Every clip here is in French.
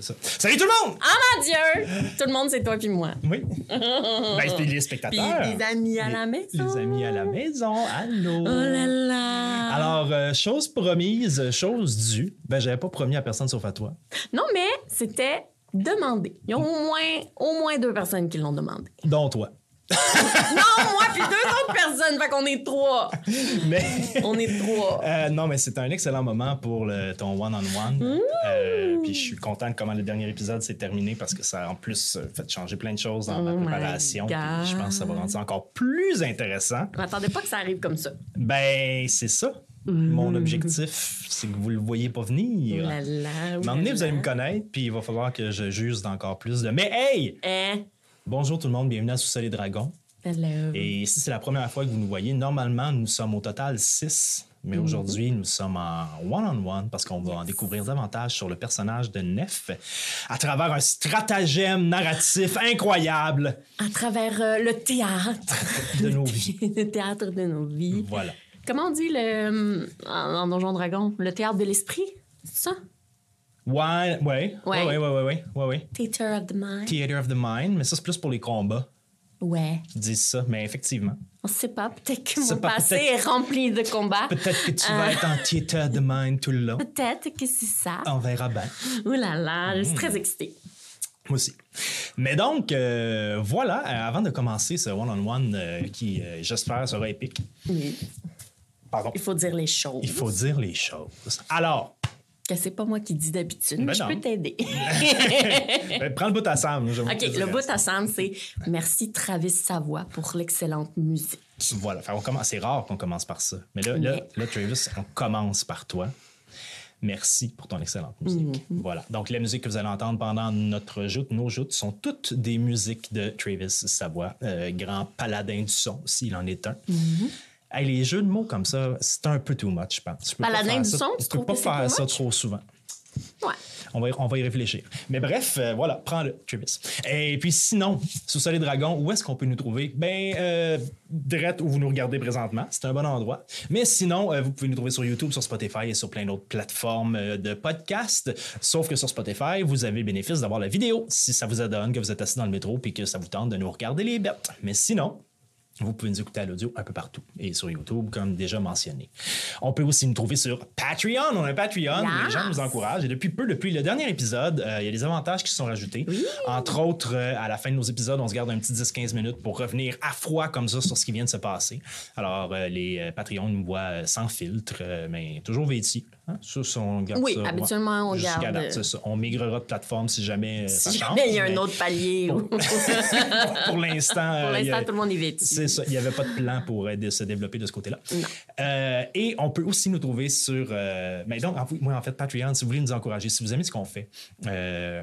C'est ça. Salut tout le monde! Ah mon Dieu! Tout le monde, c'est toi puis moi. Oui. ben, c'est les Puis spectateurs. des amis à Les- la maison. Les amis à la maison. Allô? Oh là là! Alors, euh, chose promise, chose due. Ben, j'avais pas promis à personne sauf à toi. Non, mais c'était demandé. Il y a au moins, au moins deux personnes qui l'ont demandé. Dont toi. Non, moi puis deux autres personnes, fait qu'on est trois. Mais. On est trois. Euh, non, mais c'était un excellent moment pour le- ton one-on-one. Euh, puis je suis content de comment le dernier épisode s'est terminé parce que ça a en plus euh, fait changer plein de choses dans ma Oh my préparation. Je pense que ça va rendre ça encore plus intéressant. M'attendais pas que ça arrive comme ça. Ben, c'est ça. Mon objectif, c'est que vous le voyez pas venir. là là. un là vous allez me connaître, puis il va falloir que je juge d'encore plus de. Mais hey! Eh, Bonjour tout le monde, bienvenue à Sous-Sol et Dragons. hello. Et si c'est la première fois que vous nous voyez, normalement, nous sommes au total six. Mais Mhm. aujourd'hui, nous sommes en one-on-one parce qu'on va en découvrir davantage sur le personnage de Nef à travers un stratagème narratif incroyable À travers euh, le théâtre. de nos vies. le théâtre de nos vies. Voilà. Comment on dit le, en, en Donjon Dragon? Le théâtre de l'esprit? C'est ça? Ouais, ouais, ouais, Ouais. ouais, ouais, ouais, ouais. Theater of the mind? Theater of the Mind, mais ça, c'est plus pour les combats Ouais. qui disent ça, mais effectivement. On sait pas. Peut-être que mon pas- passé est rempli de combats. Peut-être que tu vas être en Theater of the Mind tout le long. Peut-être que c'est ça. On verra bien. Ouh là là, je suis Mm. très excitée. Moi aussi. Mais donc, euh, voilà, euh, avant de commencer ce one-on-one euh, qui, euh, j'espère, sera épique. Oui. Pardon. Il faut dire les choses. Il faut dire les choses. Alors, Que c'est pas moi qui dis d'habitude, Ben mais je non. peux t'aider. ben, prends le bout à Sam. OK, le bout à Sam, c'est merci Travis Savoie pour l'excellente musique. Voilà, fait, on commence. c'est rare qu'on commence par ça. Mais là, là, Mais- là, Travis, on commence par toi. Merci pour ton excellente musique. Mhm. Voilà. Donc, les musiques que vous allez entendre pendant notre joute, nos joutes, sont toutes des musiques de Travis Savoie, euh, grand paladin du son, s'il en est un. Mhm. Hey, les jeux de mots comme ça, c'est un peu too much, je pense. Je peux pas Paladin du son, Je tu peux pas faire ça trop souvent. Ouais. On va, y, on va y réfléchir. Mais bref, euh, voilà, prends-le, Travis. Et puis sinon, sous Sol et Dragon, où est-ce qu'on peut nous trouver? Ben, euh, direct où vous nous regardez présentement. C'est un bon endroit. Mais sinon, euh, vous pouvez nous trouver sur YouTube, sur Spotify et sur plein d'autres plateformes de podcast. Sauf que sur Spotify, vous avez le bénéfice d'avoir la vidéo si ça vous adonne, que vous êtes assis dans le métro et que ça vous tente de nous regarder les bêtes. Mais sinon, vous pouvez nous écouter à l'audio un peu partout et sur YouTube, comme déjà mentionné. On peut aussi nous trouver sur Patreon. On a un Patreon où les gens nous encouragent. Et depuis peu, depuis le dernier épisode, euh, il y a des avantages qui se sont rajoutés. Entre autres, euh, à la fin de nos épisodes, on se garde un petit 10-15 minutes pour revenir à froid comme ça sur ce qui vient de se passer. Alors, euh, les Patreons nous voient sans filtre, mais toujours vêtis. Hein? Ça, ça, on garde Oui, ça, ouais. habituellement, on Jusqu'à garde, date, ça. On migrera de plateforme si jamais ça Si change. jamais il y a un autre palier. ou- Pour pour l'instant, a- tout le monde est vêtu. C'est ça. Il n'y avait pas de plan pour euh, se développer de ce côté-là. Euh, et on peut aussi nous trouver sur. euh, mais donc, en- moi, en fait, Patreon, si vous voulez nous encourager, si vous aimez ce qu'on fait. euh,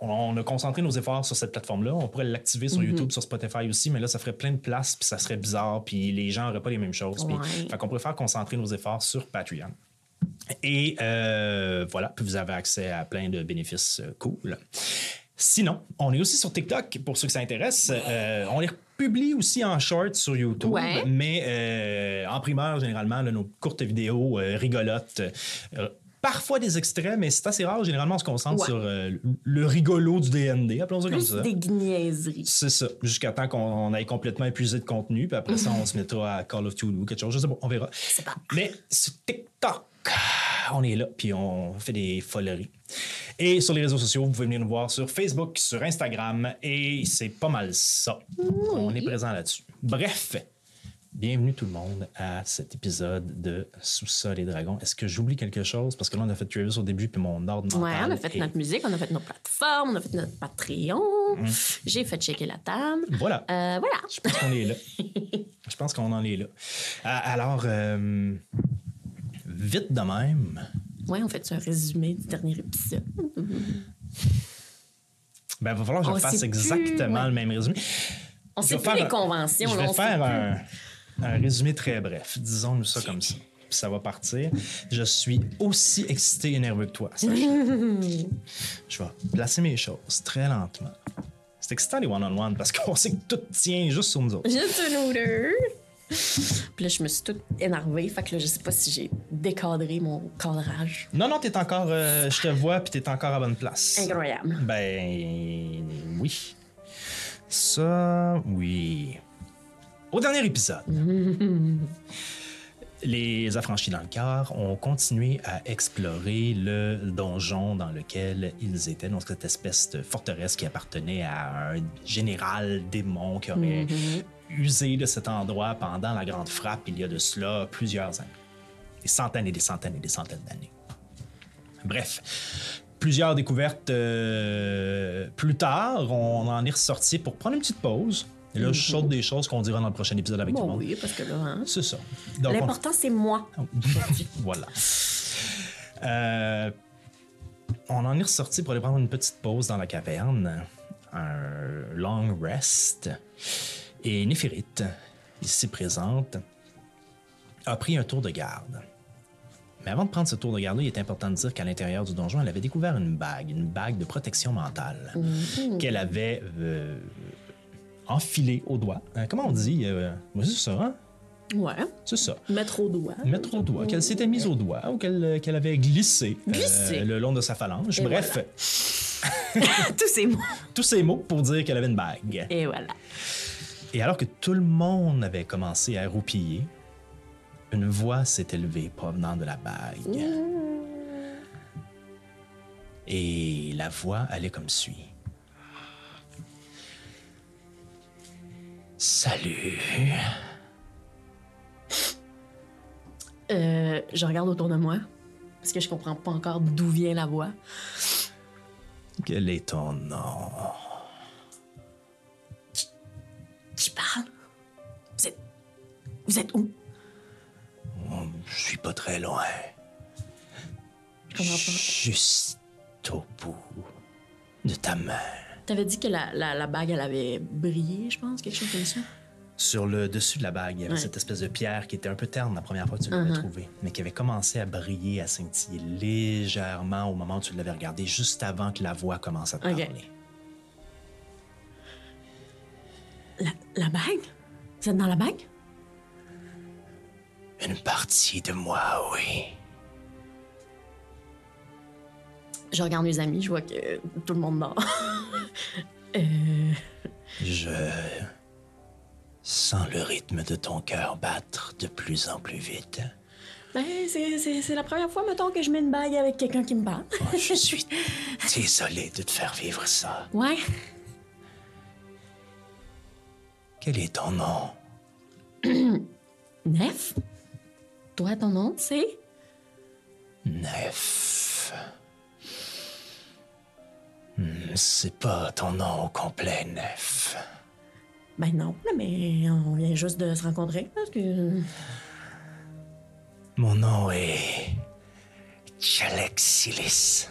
on, a concentré nos efforts sur cette plateforme-là. On pourrait l'activer sur YouTube, sur Spotify aussi, mais là, ça ferait plein de place, puis ça serait bizarre, puis les gens n'auraient pas les mêmes choses. Puis, Ouais. fait qu'on préfère concentrer nos efforts sur Patreon. Et euh, voilà, puis vous avez accès à plein de bénéfices cool. Sinon, on est aussi sur TikTok pour ceux que ça intéresse. Euh, on les publie aussi en short sur YouTube, Ouais. mais euh, en primeur, généralement, là, nos courtes vidéos euh, rigolotes. euh, Parfois des extraits, mais c'est assez rare. Généralement, on se concentre Ouais. sur euh, le rigolo du DND, appelons ça comme Plus ça. des niaiseries. C'est ça, jusqu'à temps qu'on ait complètement épuisé de contenu, puis après ça, on se mettra à Call of Duty ou quelque chose, je sais pas, on verra. Pas. Mais sur TikTok, on est là, puis on fait des foleries. Et sur les réseaux sociaux, vous pouvez venir nous voir sur Facebook, sur Instagram, et c'est pas mal ça. On est présent là-dessus. Bref, bienvenue tout le monde à cet épisode de Sous-sol et Dragons. Est-ce que j'oublie quelque chose? Parce que là, on a fait Travis au début, puis mon ordre Ouais, on a fait est- notre musique, on a fait nos plateformes, on a fait notre Patreon. Mm. J'ai fait checker la table. Voilà. Euh, voilà. Je pense qu'on est là. Je pense qu'on en est là. Ah, Alors, euh, vite de même. Ouais, on fait un résumé du dernier épisode? Ben, va falloir que On je fasse plus, exactement le même résumé. On sait plus les conventions. Je vais on faire un, un résumé très bref. Disons-nous ça comme ça. Puis ça va partir. Je suis aussi excité et nerveux que toi. je vais placer mes choses très lentement. C'est excitant les one-on-one parce qu'on sait que tout tient juste sur nous autres. Juste une odeur. Puis là, je me suis toute énervée. Fait que là, je sais pas si j'ai décadré mon cadrage. Non, non, t'es encore. euh, je te vois, puis t'es encore à bonne place. Incroyable. Ben. Oui. Ça, oui. Au dernier épisode, les affranchis dans le quart ont continué à explorer le donjon dans lequel ils étaient, donc cette espèce de forteresse qui appartenait à un général démon qui aurait usé de cet endroit pendant la Grande Frappe il y a de cela plusieurs années. Des centaines et des centaines et des centaines d'années. Bref, plusieurs découvertes euh, plus tard, on en est ressorti pour prendre une petite pause. Et là, je saute des choses qu'on dira dans le prochain épisode avec tout le Bon, monde. oui, parce que là, hein, C'est ça. On- l'important, c'est moi. voilà. Euh, on en est ressorti pour aller prendre une petite pause dans la caverne, un long rest. Et Néphérite, ici présente, a pris un tour de garde. Mais avant de prendre ce tour de garde-là, il est important de dire qu'à l'intérieur du donjon, elle avait découvert une bague, une bague de protection mentale, qu'elle avait euh, enfilée au doigt. Euh, comment on dit euh, C'est ça, hein? Ouais. C'est ça Mettre au doigt. mettre au doigt, qu'elle s'était mise au doigt ou qu'elle euh, qu'elle avait glissé, Glissé. le long de sa phalange. Et Bref, Tous ces mots. tous ces mots pour dire qu'elle avait une bague. Et voilà. Et alors que tout le monde avait commencé à roupiller, une voix s'est élevée provenant de la bague. Et la voix allait comme suit. Salut. Euh, je regarde autour de moi parce que je comprends pas encore d'où vient la voix. Quel est ton nom? Qui parle? Vous êtes. Vous êtes où? Je suis pas très loin. Je. Juste au bout de ta main. T'avais dit que la, la, la bague, elle avait brillé, je pense, quelque chose comme ça? Sur le dessus de la bague, il y avait Ouais. cette espèce de pierre qui était un peu terne la première fois que tu l'avais Uh-huh. trouvée, mais qui avait commencé à briller, à scintiller légèrement au moment où tu l'avais regardée, juste avant que la voix commence à te parler. La, la bague? Vous êtes dans la bague? Une partie de moi, oui. Je regarde mes amis, je vois que tout le monde dort. euh, Je sens le rythme de ton cœur battre de plus en plus vite. ben, c'est, c'est, c'est la première fois, mettons, que je mets une bague avec quelqu'un qui me parle. Oh, je suis désolé de te faire vivre ça. ouais. Quel est ton nom? Nef? Toi, ton nom, c'est? Nef. Hmm, C'est pas ton nom au complet, Nef. Ben non, mais on vient juste de se rencontrer parce que. Mon nom est. Chalexilis.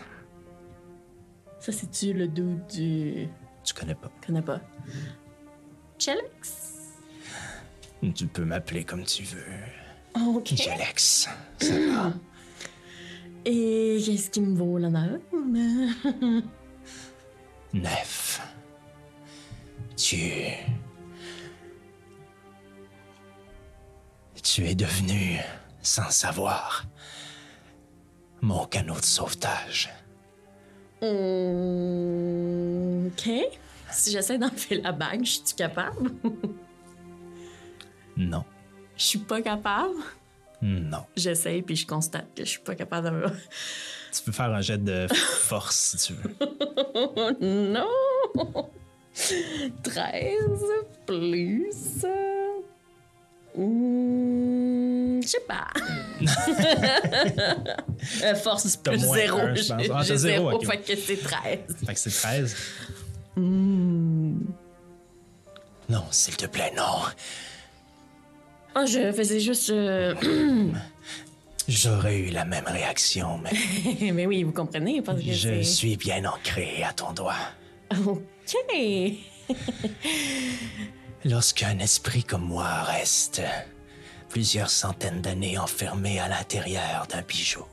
Ça, c'est-tu le doux du. Tu connais pas? Je connais pas. Chelex? Tu peux m'appeler comme tu veux. Ok. Jalex. Ça va? Et qu'est-ce qui me vaut l'honneur? Nef. Tu. Tu es devenu, sans savoir, mon canot de sauvetage. Ok. Si j'essaie d'enlever la bague, je suis capable? Non. Je suis pas capable? Non. J'essaie puis je constate que je suis pas capable de. Tu peux faire un jet de force si tu veux. non! 13 plus. Hmm, je sais pas. Euh, force plus moins zéro. un, je pense. J'ai Ah, t'as j'ai zéro, zéro, ok. fait que c'est 13. Fait que c'est 13. Hmm. Non, s'il te plaît, non. Ah, je faisais juste. euh, J'aurais eu la même réaction, mais mais oui, vous comprenez, parce que je c'est. suis bien ancré à ton doigt. OK. Lorsqu'un esprit comme moi reste plusieurs centaines d'années enfermé à l'intérieur d'un bijou,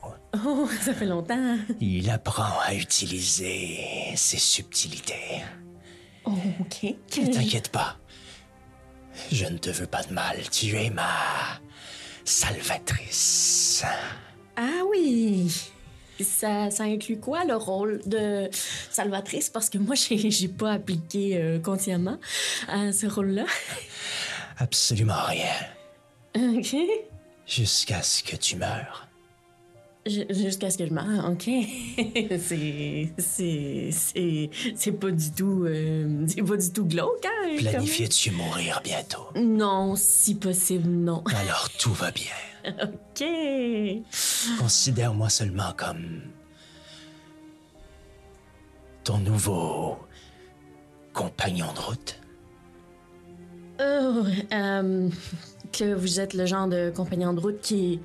Oh, ça fait longtemps. il apprend à utiliser ses subtilités. Oh, OK. Ne t'inquiète pas. Je ne te veux pas de mal. Tu es ma salvatrice. Ah oui. Ça, ça inclut quoi le rôle de salvatrice? Parce que moi, j'ai pas appliqué euh, consciemment à ce rôle-là. Absolument rien. OK. Jusqu'à ce que tu meurs. Ju- Jusqu'à ce que je meure, OK. c'est. C'est. C'est. C'est pas du tout. euh, c'est pas du tout glauque, hein? Planifies-tu mourir bientôt? Non, si possible, non. Alors tout va bien. OK. Considère-moi seulement comme ton nouveau compagnon de route. Oh, euh, que vous êtes le genre de compagnon de route qui.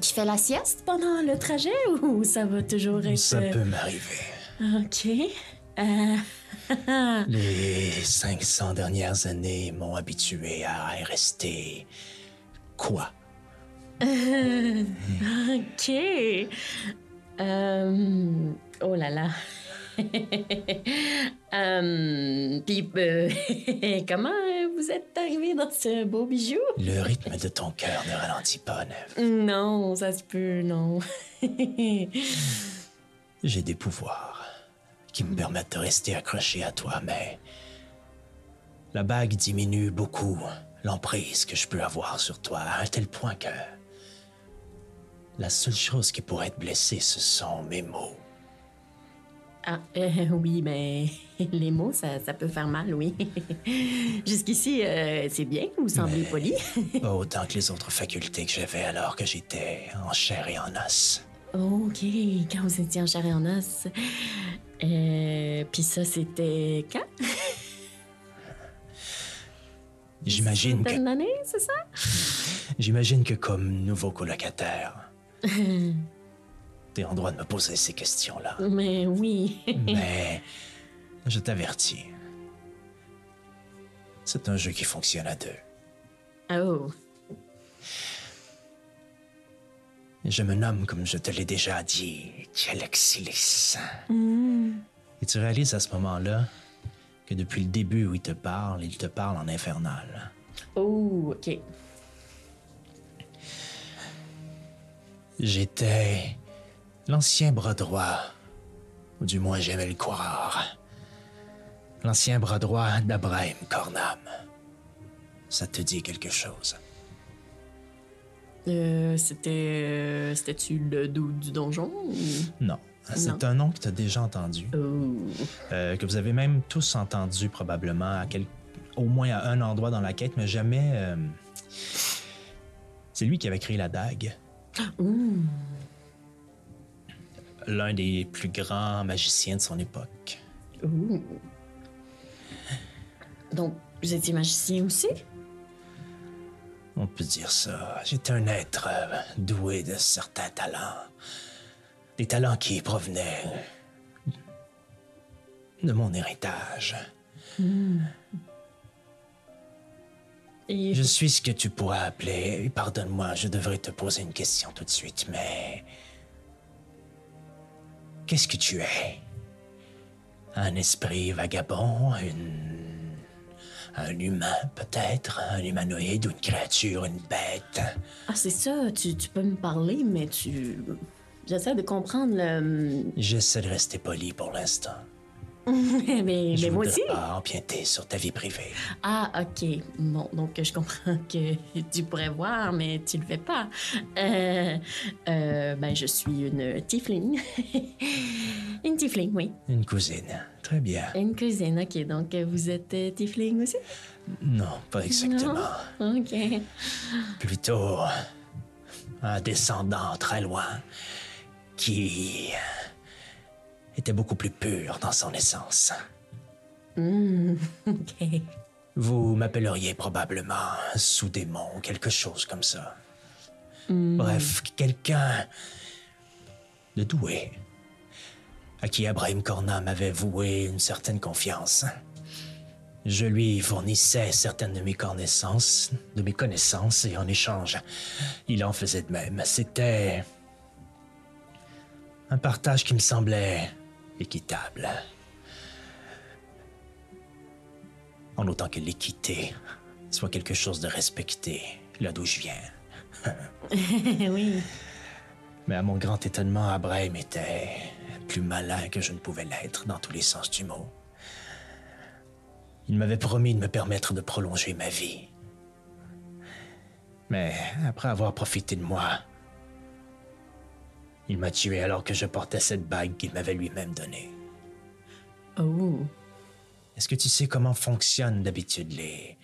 Qui fait la sieste pendant le trajet ou ça va toujours être. Ça peut m'arriver. OK. Euh, Les 500 dernières années m'ont habitué à rester quoi? OK. Euh, oh là là. Euh, Puis, euh, comment vous êtes arrivé dans ce beau bijou? Le rythme de ton cœur ne ralentit pas, Neve. Non, ça se peut, non. J'ai des pouvoirs qui me permettent de rester accroché à toi, mais la bague diminue beaucoup l'emprise que je peux avoir sur toi à un tel point que la seule chose qui pourrait te blesser, ce sont mes mots. Ah, euh, oui, mais les mots, ça, ça peut faire mal, oui. Jusqu'ici, euh, c'est bien, vous semblez poli? Autant que les autres facultés que j'avais alors que j'étais en chair et en os. OK, quand vous étiez en chair et en os. Euh, Puis ça, c'était quand? J'imagine que, année, c'est ça? j'imagine que comme nouveau colocataire, t'es en droit de me poser ces questions-là. Mais oui. Mais je t'avertis. C'est un jeu qui fonctionne à deux. Oh. Je me nomme, comme je te l'ai déjà dit, Tchelexilis. Et tu réalises à ce moment-là que depuis le début où il te parle, il te parle en infernal. Oh, OK. J'étais l'ancien bras droit, ou du moins j'aimais le croire. L'ancien bras droit d'Abraham Cornam. Ça te dit quelque chose? Euh, c'était. euh, C'était-tu le dos du donjon? ou- Non. C'est un nom que tu as déjà entendu. Oh. Euh, que vous avez même tous entendu probablement à quel- au moins à un endroit dans la quête, mais jamais. euh, C'est lui qui avait créé la dague. Ouh. L'un des plus grands magiciens de son époque. Ouh. Donc, vous étiez magicien aussi? On peut dire ça. J'étais un être euh, doué de certains talents. Des talents qui provenaient de mon héritage. Et Je suis ce que tu pourrais appeler, pardonne-moi, je devrais te poser une question tout de suite, mais... Qu'est-ce que tu es? Un esprit vagabond Une... Un humain, peut-être Un humanoïde ou une créature, une bête Ah, c'est ça, tu, tu peux me parler, mais tu. J'essaie de comprendre le. J'essaie de rester poli pour l'instant. mais mais Je moi aussi. pas empiéter sur ta vie privée. Ah, ok. Bon, donc je comprends que tu pourrais voir, mais tu le fais pas. Euh, euh, ben, je suis une tiefling. une tiefling, oui. Une cousine. Très bien. Une cousine, ok. Donc vous êtes euh, tiefling aussi? Non, pas exactement. Non? Ok. plutôt un descendant très loin qui était beaucoup plus pur dans son essence. Hmm, ok. Vous m'appelleriez probablement un sous-démon ou quelque chose comme ça. Bref, quelqu'un de doué. à qui Abraham Corna m'avait voué une certaine confiance. Je lui fournissais certaines de mes connaissances, de mes connaissances, et en échange, il en faisait de même. C'était un partage qui me semblait équitable. En autant que l'équité soit quelque chose de respecté, là d'où je viens. oui. Mais à mon grand étonnement, Abraham était plus malin que je ne pouvais l'être dans tous les sens du mot. Il m'avait promis de me permettre de prolonger ma vie. Mais après avoir profité de moi, il m'a tué alors que je portais cette bague qu'il m'avait lui-même donnée. Oh. Est-ce que tu sais comment fonctionnent d'habitude les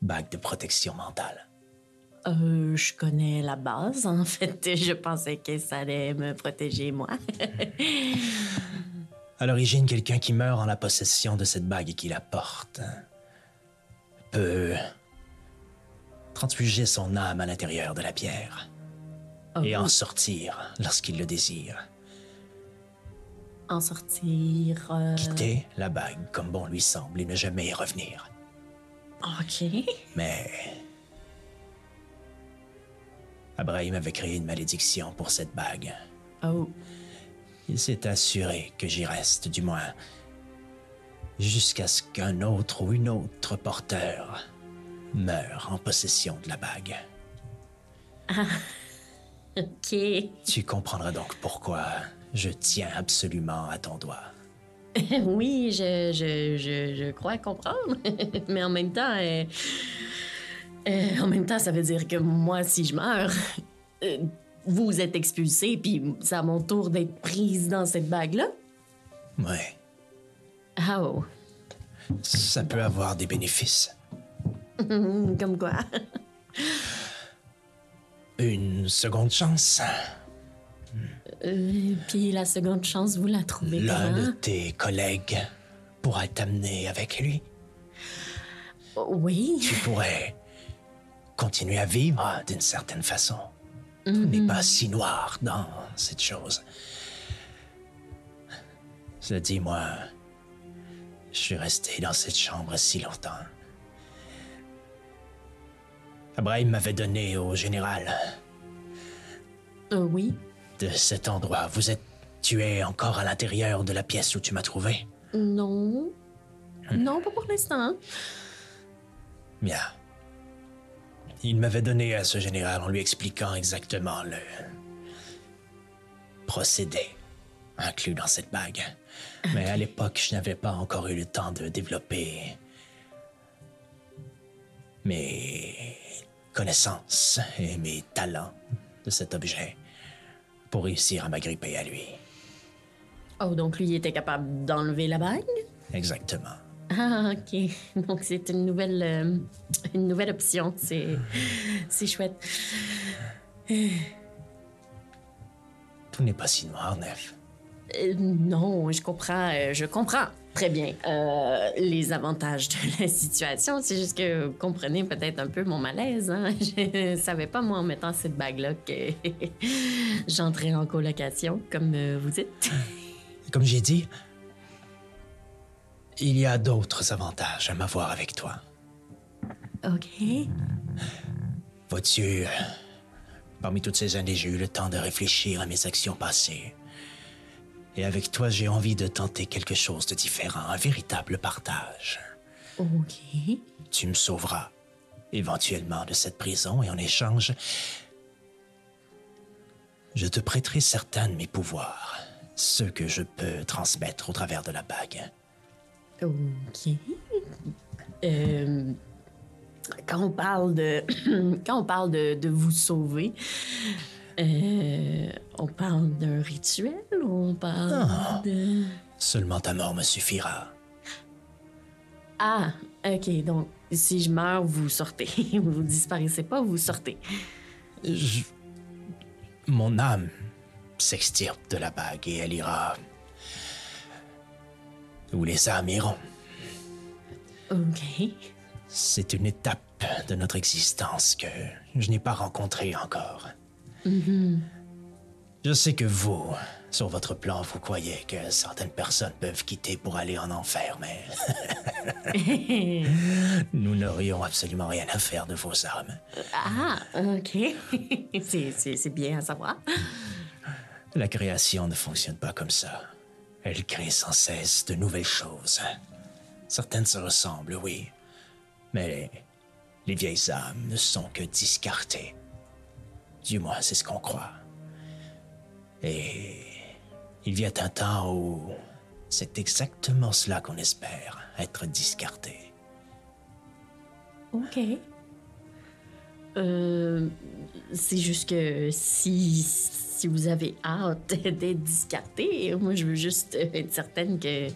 bagues de protection mentale? Euh, je connais la base, en fait. Je pensais que ça allait me protéger, moi. À l'origine, quelqu'un qui meurt en la possession de cette bague et qui la porte peut transfuger son âme à l'intérieur de la pierre et en sortir lorsqu'il le désire. En sortir. euh, Quitter la bague comme bon lui semble et ne jamais y revenir. Ok. Mais Abraham avait créé une malédiction pour cette bague. Oh. Il s'est assuré que j'y reste, du moins, jusqu'à ce qu'un autre ou une autre porteur meure en possession de la bague. Ok. Tu comprendras donc pourquoi je tiens absolument à ton doigt. oui, je, je, je, je crois comprendre. Mais en même temps, euh, euh, en même temps, ça veut dire que moi, si je meurs, euh, vous êtes expulsé, puis c'est à mon tour d'être prise dans cette bague-là. Ouais, Ah oh. ça peut avoir des bénéfices. Comme quoi? Une seconde chance. Euh, puis la seconde chance, vous la trouvez L'un de tes collègues pourrait t'amener avec lui. Oh, Oui. Tu pourrais continuer à vivre d'une certaine façon. Tout n'est pas si noir dans cette chose. Cela dit, moi, je suis resté dans cette chambre si longtemps. Abraham m'avait donné au général Euh, oui. de cet endroit. Vous êtes tué encore à l'intérieur de la pièce où tu m'as trouvé. Non. Non, pas pour l'instant. Bien. Il m'avait donné à ce général en lui expliquant exactement le procédé inclus dans cette bague. Mais à l'époque, je n'avais pas encore eu le temps de développer mes connaissances et mes talents de cet objet pour réussir à m'agripper à lui. Oh, donc lui, il était capable d'enlever la bague? Exactement. Ah, ok. Donc c'est une nouvelle, euh, une nouvelle option. C'est, c'est chouette. Tout n'est pas si noir, Nef. Euh, non, je comprends, euh, je comprends très bien euh, les avantages de la situation. C'est juste que vous comprenez peut-être un peu mon malaise. Hein? Je savais pas, moi, en mettant cette bague-là, que j'entrais en colocation, comme euh, vous dites. Comme j'ai dit, il y a d'autres avantages à m'avoir avec toi. OK. Vois-tu, euh, parmi toutes ces années, j'ai eu le temps de réfléchir à mes actions passées. Et avec toi, j'ai envie de tenter quelque chose de différent, un véritable partage. OK. Tu me sauveras éventuellement de cette prison et en échange, je te prêterai certains de mes pouvoirs, ceux que je peux transmettre au travers de la bague. OK. Euh, quand on parle de quand on parle de, de vous sauver, euh, on parle d'un rituel ou on parle de Seulement ta mort me suffira. ah ok donc si je meurs vous sortez vous disparaissez pas vous sortez Je- Mon âme s'extirpe de la bague et elle ira où les âmes iront. ok C'est une étape de notre existence que je n'ai pas rencontrée encore. Je sais que vous, Sur votre plan, vous croyez que certaines personnes peuvent quitter pour aller en enfer, mais nous n'aurions absolument rien à faire de vos âmes. Ah, ok. c'est- c'est c'est bien à savoir. La création ne fonctionne pas comme ça. Elle crée sans cesse de nouvelles choses. Certaines se ressemblent, oui, mais les vieilles âmes ne sont que discartées. Du moins, c'est ce qu'on croit. Et il vient un temps où c'est exactement cela qu'on espère, être discarté. Ok. Euh, c'est juste que si, si vous avez hâte d'être discarté, moi je veux juste être certaine que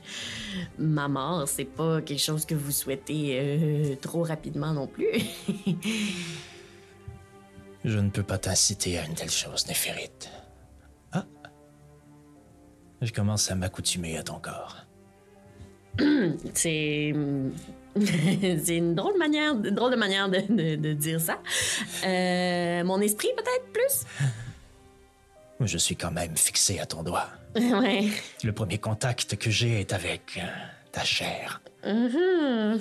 ma mort, c'est pas quelque chose que vous souhaitez euh, trop rapidement non plus. Je ne peux pas t'inciter à une telle chose, Néphérite. Ah. Je commence à m'accoutumer à ton corps. c'est. c'est une drôle, manière, une drôle de manière de, de- de dire ça. Euh, mon esprit, peut-être plus? Je suis quand même fixé à ton doigt. ouais. Le premier contact que j'ai est avec euh, ta chair. Mhm.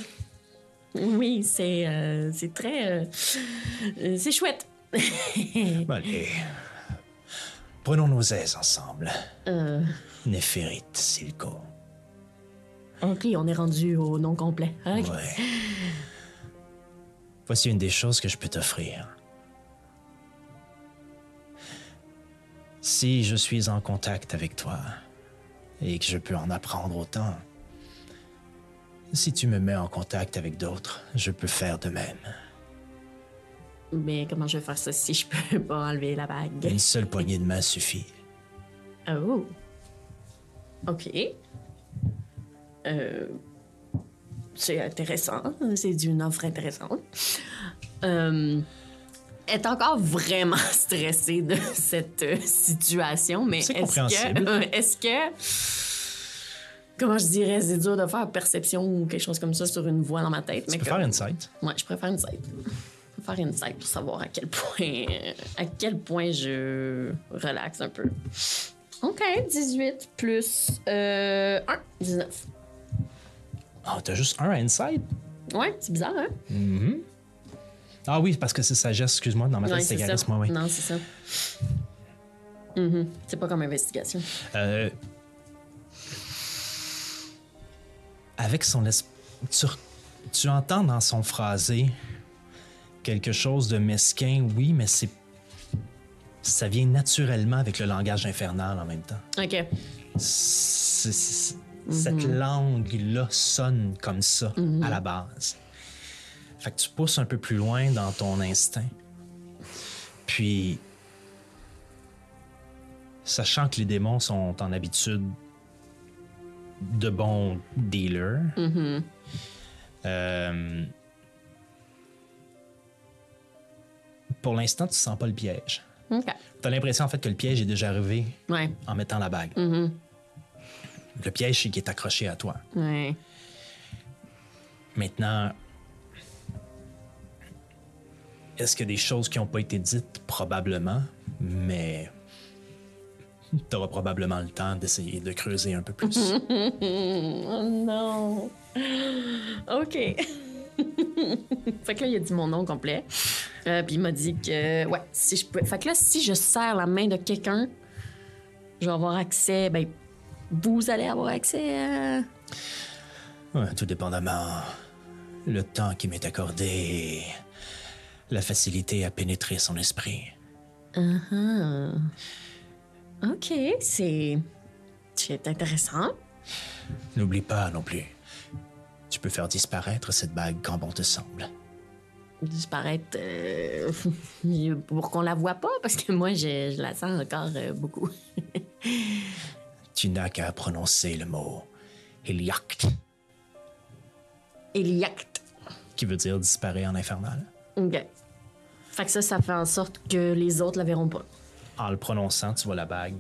Oui, c'est euh, c'est très. euh, c'est chouette. Allez. Prenons nos aises ensemble. Euh, Silco. ok, on est rendu au nom complet. Ouais. Voici une des choses que je peux t'offrir. Si je suis en contact avec toi et que je peux en apprendre autant, si tu me mets en contact avec d'autres, je peux faire de même. Mais comment je vais faire ça si je peux pas enlever la bague? Une seule poignée de main suffit. Oh. Ok. Euh, c'est intéressant. C'est une offre intéressante. Euh, elle est encore vraiment stressée de cette euh, situation, mais est-ce que, est-ce que, comment je dirais, c'est dur de faire perception ou quelque chose comme ça sur une voix dans ma tête. Tu mais peux faire insight. Ouais, je préfère une site. Préfère une pour savoir à quel point à quel point je relaxe un peu. OK, 18 plus euh, 1, 19. Ah, t'as juste un insight? Ouais, c'est bizarre, hein? Ah oui, parce que c'est sagesse, excuse-moi, dans ma tête, c'est charisme, oui. Non, c'est ça. Mhm. C'est pas comme investigation. Euh, avec son es- tu, re- tu entends dans son phrasé quelque chose de mesquin, oui, mais c'est ça vient naturellement avec le langage infernal en même temps. OK. C'est- Cette langue-là sonne comme ça à la base. Fait que tu pousses un peu plus loin dans ton instinct. Puis, sachant que les démons sont en habitude de bons dealers, euh, pour l'instant, tu sens pas le piège. OK. Tu as l'impression en fait que le piège est déjà arrivé Ouais. en mettant la bague. Le piège, c'est qu'il est accroché à toi. Ouais. Maintenant, est-ce qu'il y a des choses qui n'ont pas été dites? Probablement, mais tu auras probablement le temps d'essayer de creuser un peu plus. Oh non. OK. fait que là, il a dit mon nom complet. Euh, puis il m'a dit que, ouais, si je peux. Fait que là, si je serre la main de quelqu'un, je vais avoir accès. Ben, vous allez avoir accès à. Ouais, tout dépendamment le temps qui m'est accordé la facilité à pénétrer son esprit. Ah. OK, c'est. C'est intéressant. N'oublie pas non plus, tu peux faire disparaître cette bague quand bon te semble. Disparaître euh, pour qu'on la voie pas, parce que moi, je, je la sens encore euh, beaucoup. Tu n'as qu'à prononcer le mot Iliact, Eliact. qui veut dire disparaît en infernal. OK. Fait que ça, ça fait en sorte que les autres la verront pas. En le prononçant, tu vois la bague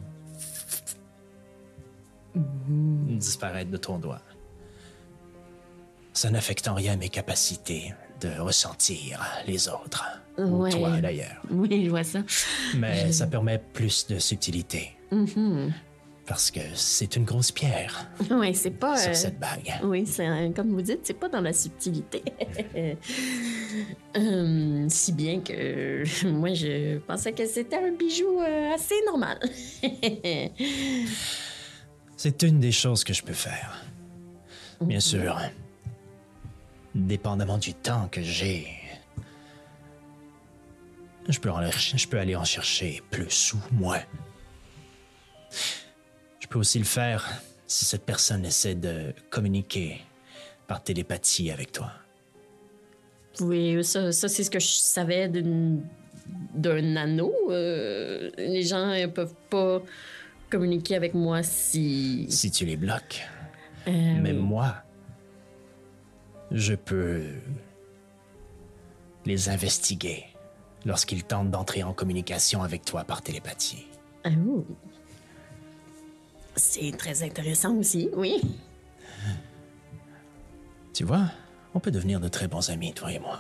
disparaître de ton doigt. Ça n'affecte en rien mes capacités de ressentir les autres. Ou Ouais. toi d'ailleurs. Oui, je vois ça. Mais ça permet plus de subtilité. Parce que c'est une grosse pierre Oui, c'est pas. sur euh, cette bague. Oui, c'est comme vous dites, c'est pas dans la subtilité. Hum, si bien que moi, je pensais que c'était un bijou euh, assez normal. C'est une des choses que je peux faire. Bien sûr, dépendamment du temps que j'ai, je peux, en- je peux aller en chercher plus ou moins. Je peux aussi le faire si cette personne essaie de communiquer par télépathie avec toi. oui, ça, ça c'est ce que je savais d'un anneau. Euh, les gens ne peuvent pas communiquer avec moi si. Si tu les bloques. Euh, Mais oui. moi, je peux les investiguer lorsqu'ils tentent d'entrer en communication avec toi par télépathie. Ah, ouh. C'est très intéressant aussi, oui. Tu vois, on peut devenir de très bons amis, toi et moi.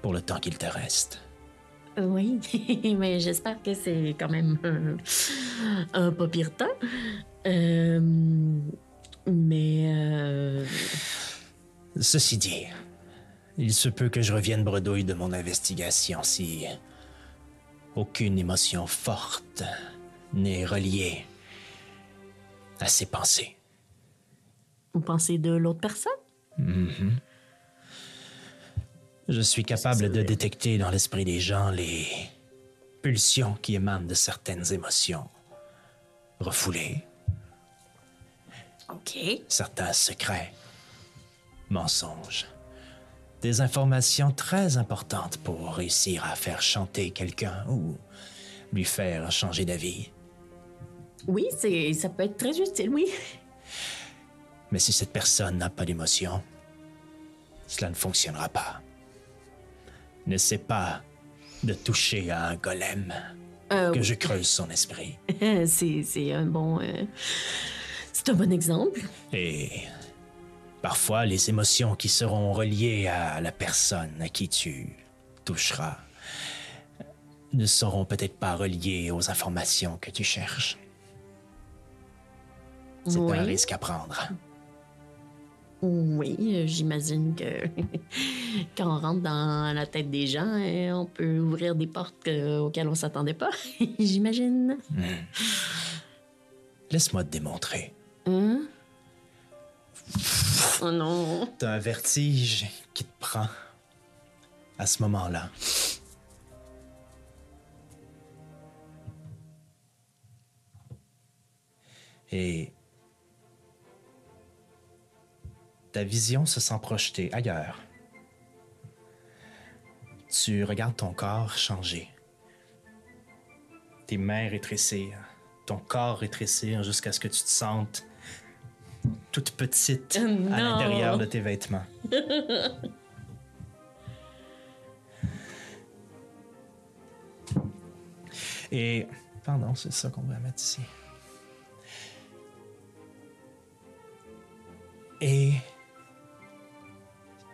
Pour le temps qu'il te reste. Oui, mais j'espère que c'est quand même un, un pas pire temps. Euh, mais euh, Ceci dit, il se peut que je revienne bredouille de mon investigation si aucune émotion forte n'est reliée à ces pensées. vous pensez de l'autre personne? Je suis capable de détecter dans l'esprit des gens les pulsions qui émanent de certaines émotions refoulées, OK. certains secrets, mensonges, des informations très importantes pour réussir à faire chanter quelqu'un ou lui faire changer d'avis. Oui, c'est, ça peut être très utile, oui. Mais si cette personne n'a pas d'émotion, cela ne fonctionnera pas. N'essaie pas de toucher à un golem, Euh, que je creuse son esprit. c'est, c'est un bon... euh, c'est un bon exemple. Et parfois, les émotions qui seront reliées à la personne à qui tu toucheras ne seront peut-être pas reliées aux informations que tu cherches. C'est Oui. un risque à prendre. Oui, j'imagine que quand on rentre dans la tête des gens, euh, on peut ouvrir des portes euh, auxquelles on s'attendait pas. j'imagine. Laisse-moi te démontrer. Hein? Oh non. T'as un vertige qui te prend à ce moment-là. Et ta vision se sent projetée ailleurs. Tu regardes ton corps changer. Tes mains rétrécir, ton corps rétrécir jusqu'à ce que tu te sentes toute petite à l'intérieur de tes vêtements. Et. Pardon, c'est ça qu'on va mettre ici. Et.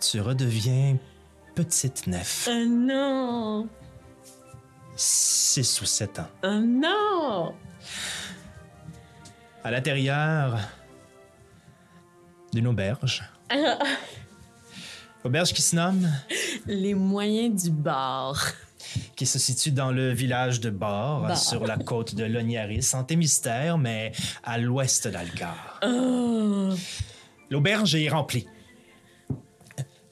Tu redeviens petite nef. Oh non. 6 ou 7 ans. Oh non. À l'intérieur d'une auberge. auberge qui se nomme, Les moyens du bord. qui se situe dans le village de Bar, Bar. sur la côte de Lognaris, en Mystère, mais à l'ouest d'Algar. Oh. L'auberge est remplie.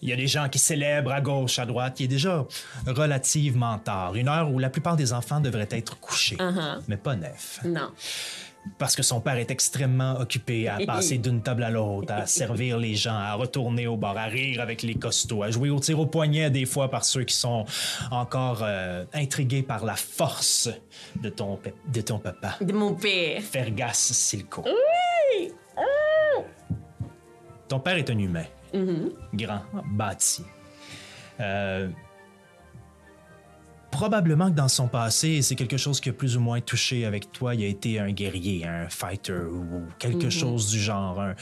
Il y a des gens qui célèbrent à gauche, à droite. Il est déjà relativement tard, une heure où la plupart des enfants devraient être couchés, Uh-huh. mais pas neuf. Non. Parce que son père est extrêmement occupé à passer d'une table à l'autre, à servir les gens, à retourner au bar, à rire avec les costauds, à jouer au tir au poignet des fois par ceux qui sont encore euh, intrigués par la force de ton, de ton papa, De mon père. Fergas Silco. Oui. Ton père est un humain, grand, bâti. Euh, probablement que dans son passé, c'est quelque chose qui a plus ou moins touché avec toi. Il a été un guerrier, un fighter ou quelque chose du genre. un-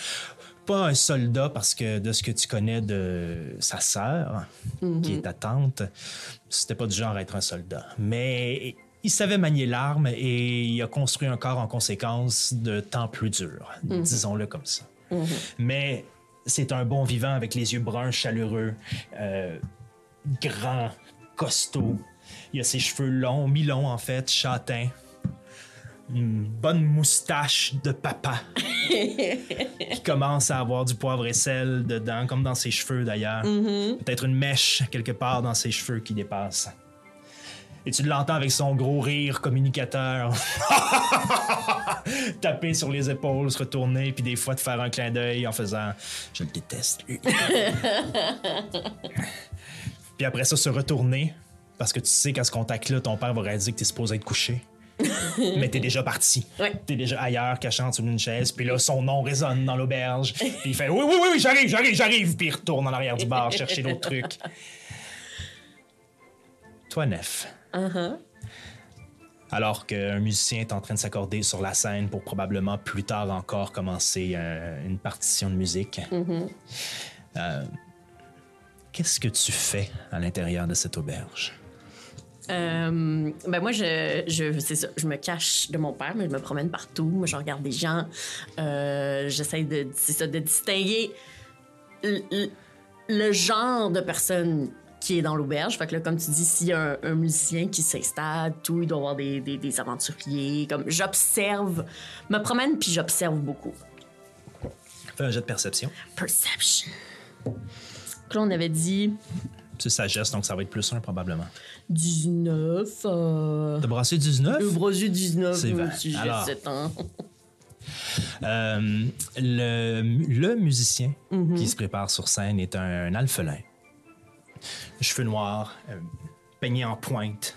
pas un soldat parce que de ce que tu connais de sa sœur, qui est ta tante, c'était pas du genre à être un soldat. Mais il savait manier l'arme et il a construit un corps en conséquence de temps plus dur, disons-le comme ça. Mais c'est un bon vivant avec les yeux bruns chaleureux, euh, grand, costaud. Il a ses cheveux longs, mi-longs en fait, châtains. Une bonne moustache de papa qui commence à avoir du poivre et sel dedans, comme dans ses cheveux d'ailleurs. Peut-être une mèche quelque part dans ses cheveux qui dépasse. Et tu l'entends avec son gros rire communicateur. Taper sur les épaules, se retourner, puis des fois te faire un clin d'œil en faisant Je le déteste, lui. puis après ça, se retourner, parce que tu sais qu'à ce contact-là, ton père va réaliser que t'es supposé être couché. Mais t'es déjà parti. Ouais. T'es déjà ailleurs, cachant sur une chaise. Puis là, son nom résonne dans l'auberge. Puis il fait Oui, oui, oui, oui, j'arrive, j'arrive, j'arrive. Puis il retourne en arrière du bar chercher d'autres trucs. Toi, Nef. Alors qu'un musicien est en train de s'accorder sur la scène pour probablement plus tard encore commencer euh, une partition de musique. Euh, Qu'est-ce que tu fais à l'intérieur de cette auberge? Euh, ben moi, je, je, c'est ça, je me cache de mon père, mais je me promène partout. Moi, je regarde des gens. Euh, J'essaie de, ça, de distinguer le, le- le genre de personne qui est dans l'auberge. Fait que là, comme tu dis, s'il y a un, un musicien qui s'installe, tout, il doit avoir des, des, des aventuriers. Comme j'observe, me promène puis j'observe beaucoup. Fais un jet de perception. Perception. Donc là, on avait dit C'est sagesse, donc ça va être plus un probablement. 19. Euh... T'as brassé 19? Le brossu 19, C'est vrai. j'ai Alors. 7 ans. Euh, le, le musicien Mhm. qui se prépare sur scène est un, un alphelin. Cheveux noirs, euh, peigné en pointe.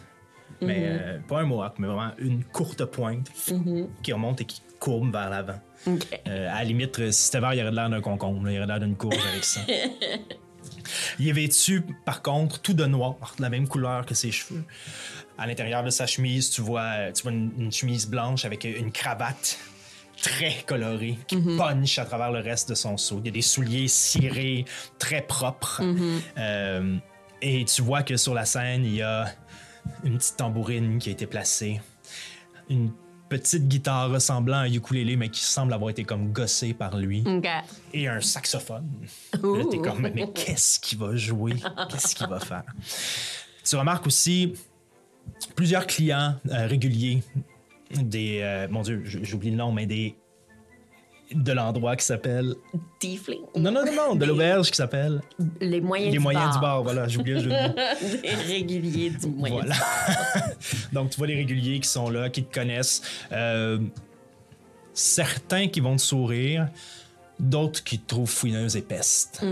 Mais Mhm. euh, pas un mohawk, mais vraiment une courte pointe qui remonte et qui courbe vers l'avant. Euh, à la limite, si c'était vert, il aurait l'air d'un concombre. Il aurait l'air d'une courge avec ça. Il est vêtu, par contre, tout de noir, de la même couleur que ses cheveux. À l'intérieur de sa chemise, tu vois, euh, tu vois une, une chemise blanche avec une cravate très colorée qui punch à travers le reste de son seau. Il y a des souliers cirés, très propres. Euh, et tu vois que sur la scène, il y a une petite tambourine qui a été placée, une petite guitare ressemblant à un ukulélé, mais qui semble avoir été comme gossée par lui et un saxophone. Là, t'es comme, mais qu'est-ce qu'il va jouer? Qu'est-ce qu'il va faire? Tu remarques aussi plusieurs clients euh, réguliers des. euh, mon Dieu, j'oublie le nom, mais des. De l'endroit qui s'appelle. Tiefling. Non, non, non, non, de l'auberge qui s'appelle. Les moyens, Les du, moyens bar. du bar, voilà, j'ai oublié le jeu de mots. Les réguliers du moyen Voilà. du bar. Donc, tu vois les réguliers qui sont là, qui te connaissent. Euh, certains qui vont te sourire, d'autres qui te trouvent fouineuse et peste.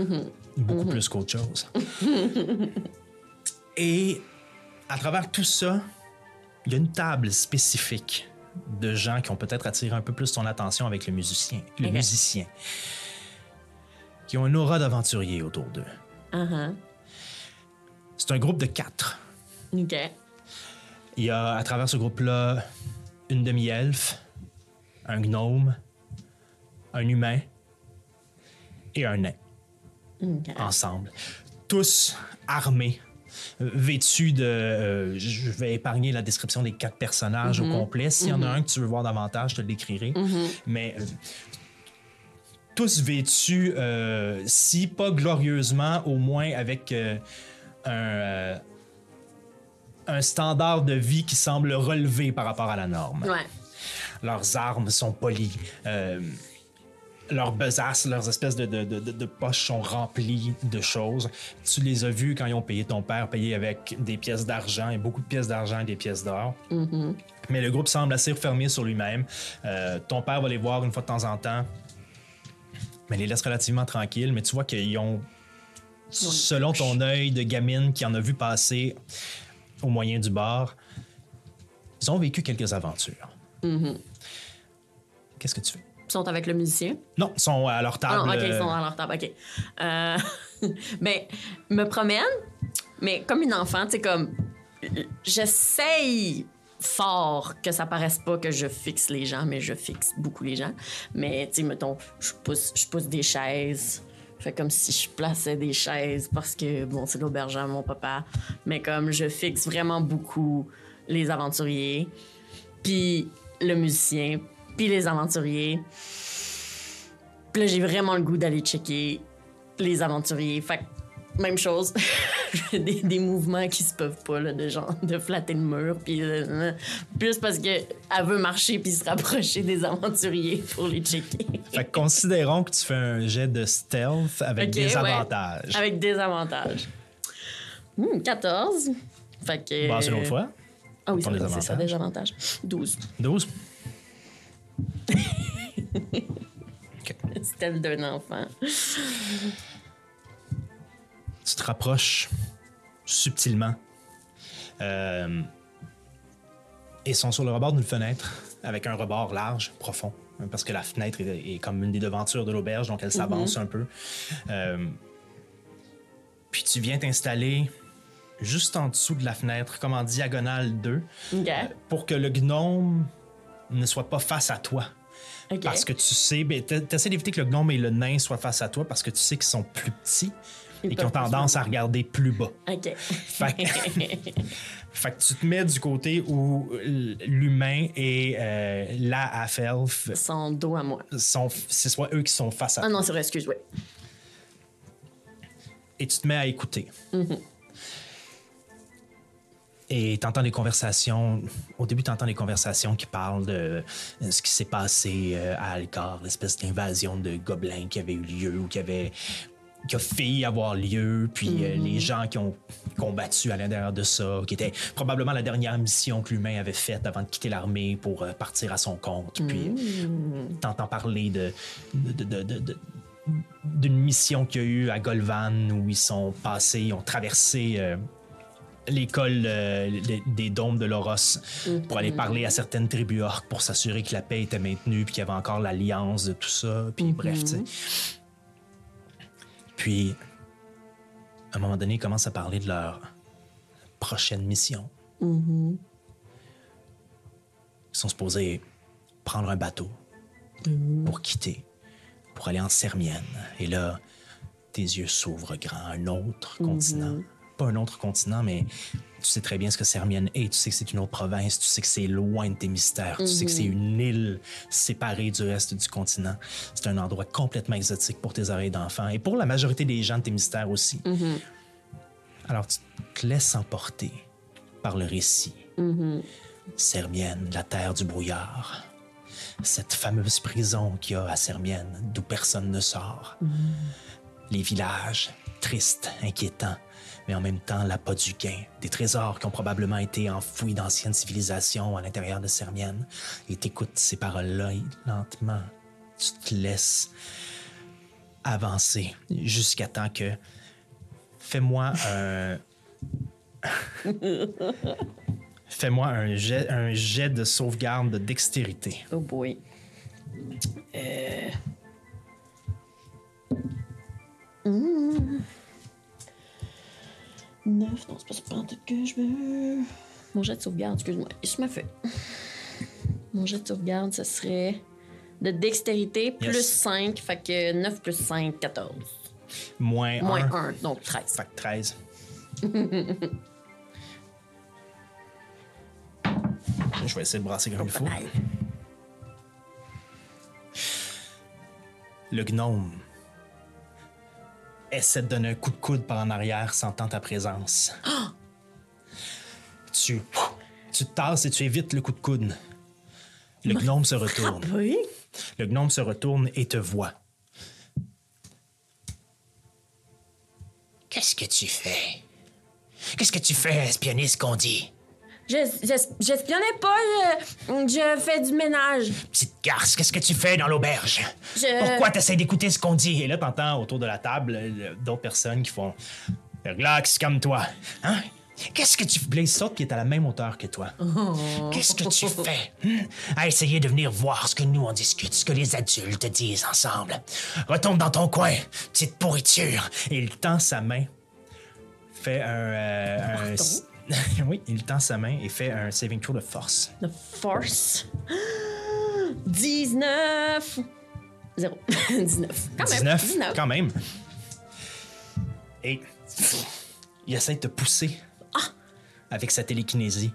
Beaucoup plus qu'autre chose. et à travers tout ça, il y a une table spécifique de gens qui ont peut-être attiré un peu plus ton attention avec le musicien. Le musicien. Qui ont une aura d'aventurier autour d'eux. Uh-huh. C'est un groupe de quatre. OK. Il y a à travers ce groupe-là une demi-elfe, un gnome, un humain et un nain ensemble. Tous armés, vêtus de. euh, je vais épargner la description des quatre personnages au complet. S'il y en a un que tu veux voir davantage, je te l'écrirai. Mais. euh, tous vêtus, euh, si pas glorieusement, au moins avec euh, un, euh, un standard de vie qui semble relevé par rapport à la norme. Ouais. Leurs armes sont polies. Leurs besaces, leurs espèces de, de, de- de- de poches sont remplies de choses. Tu les as vus quand ils ont payé ton père, payé avec des pièces d'argent, et beaucoup de pièces d'argent et des pièces d'or. Mais le groupe semble assez refermé sur lui-même. Euh, ton père va les voir une fois de temps en temps, mais les laisse relativement tranquilles. Mais tu vois qu'ils ont, selon ton œil de gamine qui en a vu passer au moyen du bar, ils ont vécu quelques aventures. Qu'est-ce que tu fais? Sont avec le musicien? Non, ils sont à leur Ah, table. OK, ils euh, sont dans leur table. OK. Euh, ben, me promène, mais comme une enfant, tu sais, comme. J'essaye fort que ça paraisse pas que je fixe les gens, mais je fixe beaucoup les gens. Mais, tu sais, mettons, je pousse, je pousse des chaises. Fait comme si je plaçais des chaises parce que, bon, c'est l'auberge à mon papa. Mais comme je fixe vraiment beaucoup les aventuriers, puis le musicien, puis les aventuriers. Puis là, j'ai vraiment le goût d'aller checker les aventuriers. Fait que, même chose. des, des mouvements qui se peuvent pas, là, de genre, de flatter le mur, puis euh, plus parce que elle veut marcher puis se rapprocher des aventuriers pour les checker. Fait que considérons que tu fais un jet de stealth avec Ok, des ouais. avantages. Avec des avantages. Hmm, 14. Fait que. Bon, c'est l'autre fois. Ah oui, c'est ça, des avantages. 12. 12. C'est tel d'un enfant. Tu te rapproches subtilement. Euh, et sont sur le rebord d'une fenêtre avec un rebord large, profond. hein, Parce que la fenêtre est, est comme une des devantures de l'auberge, donc elle s'avance un peu. Euh, puis tu viens t'installer juste en dessous de la fenêtre, comme en diagonale 2, OK. pour que le gnome ne soit pas face à toi. Parce que tu sais, ben, tu essaies d'éviter que le gnome et le nain soient face à toi parce que tu sais qu'ils sont plus petits et qu'ils ont tendance à regarder plus bas. OK. Fait que, fait que tu te mets du côté où l'humain et euh, la half-elf Son dos à moi. sont, c'est soit eux qui sont face à Ah toi. non, c'est vrai, excuse, oui. Et tu te mets à écouter. Mm-hmm. Et tu entends des conversations. Au début, tu entends des conversations qui parlent de euh, ce qui s'est passé euh, à Alcar, l'espèce d'invasion de gobelins qui avait eu lieu ou qui avait qui a failli avoir lieu, puis euh, les gens qui ont combattu à l'intérieur de ça, qui était probablement la dernière mission que l'humain avait faite avant de quitter l'armée pour partir à son compte. Puis t'entends parler de, de- de- de- de- d'une mission qu'il y a eu à Golvan où ils sont passés, ils ont traversé euh, l'école euh, des, dômes de l'Oros pour aller parler à certaines tribus orques pour s'assurer que la paix était maintenue puis qu'il y avait encore l'alliance de tout ça. Puis bref, tu sais. Puis, à un moment donné, ils commencent à parler de leur prochaine mission. Ils sont supposés prendre un bateau pour quitter, pour aller en Sermienne. Et là, tes yeux s'ouvrent grand. Un autre continent. Pas un autre continent, mais tu sais très bien ce que Sermienne est. Tu sais que c'est une autre province. Tu sais que c'est loin de tes mystères. Tu sais que c'est une île séparée du reste du continent. C'est un endroit complètement exotique pour tes oreilles d'enfant et pour la majorité des gens de tes mystères aussi. Alors, tu te laisses emporter par le récit. Sermienne, la terre du brouillard. Cette fameuse prison qu'il y a à Sermienne, d'où personne ne sort. Les villages, tristes, inquiétants, mais en même temps l'appât du gain, des trésors qui ont probablement été enfouis d'anciennes civilisations à l'intérieur de Sermienne. Et t'écoutes ces paroles-là et lentement, tu te laisses avancer jusqu'à temps que... Fais-moi un... Fais-moi un jet, un jet de sauvegarde de dextérité. Oh boy. Euh... Mmh. 9, non, c'est pas ce que je me. Mon jet de sauvegarde, excuse-moi, je me fais. Mon jet de sauvegarde, ce serait de dextérité plus 5, fait que 9 plus 5, 14. Moins, Moins 1. donc 13. Fait que 13. je vais essayer de brasser comme il faut. Le gnome essaie de donner un coup de coude par en arrière, sentant ta présence. Tu, tu te tasses et tu évites le coup de coude. Le gnome se retourne. Oui? Le gnome se retourne et te voit. Qu'est-ce que tu fais? Qu'est-ce que tu fais, espionner ce qu'on dit? Je- j'es- J'espionnais pas, je, je fais du ménage. Petite garce, qu'est-ce que tu fais dans l'auberge? Je- Pourquoi t'essaies d'écouter ce qu'on dit? Et là, t'entends autour de la table euh, d'autres personnes qui font Relax, calme-toi. Hein? Qu'est-ce que tu fais? Blaze saute qui est à la même hauteur que toi. Qu'est-ce que tu fais? hmm? À essayer de venir voir ce que nous on discute, ce que les adultes disent ensemble. Retourne dans ton coin, petite pourriture. Et il tend sa main, fait un. euh, un- oui, il tend sa main et fait un saving throw de force. The Force? 19. 0. 19. Quand même. 19, quand même. Et il essaie de te pousser avec sa télékinésie.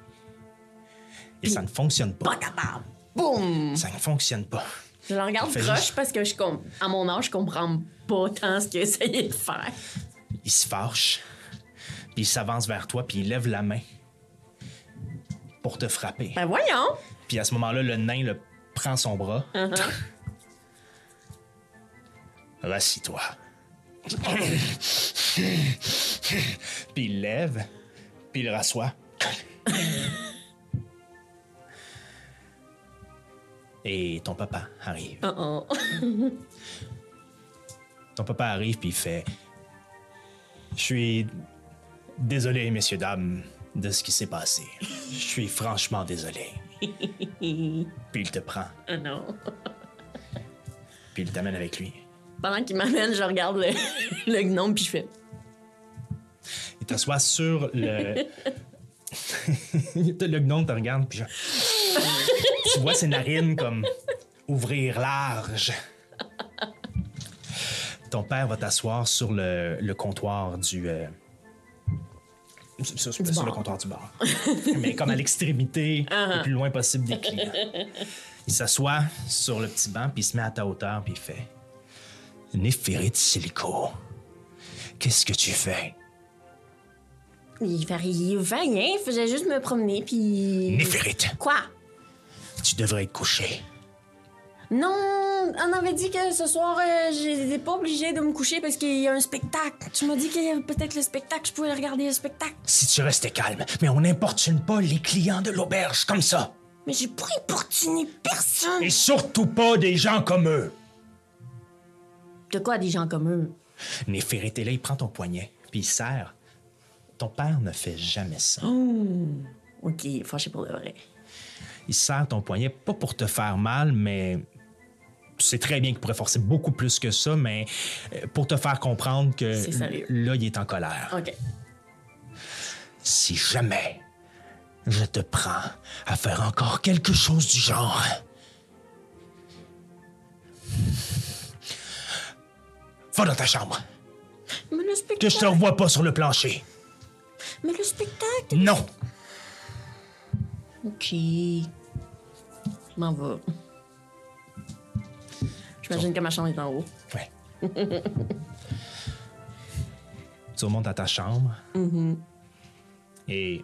Et ça ne fonctionne pas. Pas capable. Boum! Ça ne fonctionne pas. Je le regarde proche juste- parce que je à mon âge, je comprends pas tant ce qu'il essayait de faire. Il se fâche, puis il s'avance vers toi, puis il lève la main pour te frapper. Ben voyons! Puis à ce moment-là, le nain le prend son bras. Rassis-toi. puis il lève, puis il le rassoit. Et ton papa arrive. Oh oh. Ton papa arrive puis il fait Je suis désolé, messieurs, dames, de ce qui s'est passé. Je suis franchement désolé. puis il te prend, Oh non. puis il t'amène avec lui. Pendant qu'il m'amène, je regarde le, le gnome puis je fais. Il t'assoit sur le. le gnome te regarde, puis genre. tu vois ses narines comme ouvrir large. Ton père va t'asseoir sur le, le comptoir du. euh, sur, le comptoir du bar. Mais comme à l'extrémité, le plus loin possible des clients. Il s'assoit sur le petit banc, puis il se met à ta hauteur, puis il fait Néphérite Silico, qu'est-ce que tu fais Il fait, il fait rien, il faisait juste me promener puis. Néphérite, Quoi? tu devrais être couché. Non, on avait dit que ce soir, euh, j'étais pas obligée de me coucher parce qu'il y a un spectacle. Tu m'as dit qu'il y avait peut-être le spectacle, je pouvais regarder le spectacle. Si tu restais calme, mais on n'importune pas les clients de l'auberge comme ça. Mais j'ai pas importuné personne. Et surtout pas des gens comme eux. De quoi des gens comme eux? Néphérite est là, il prend ton poignet, puis il serre. Ton père ne fait jamais ça. Ok, fâché pour le vrai. Il serre ton poignet, pas pour te faire mal, mais tu sais très bien qu'il pourrait forcer beaucoup plus que ça, mais euh, pour te faire comprendre que là, il est en colère. Ok. Si jamais je te prends à faire encore quelque chose du genre, va dans ta chambre, Mais le que spectacle. je te revois pas sur le plancher. Mais le spectacle. Non! Ok. M'en vais. J'imagine que ma chambre est en haut. Ouais. tu remontes à ta chambre. Et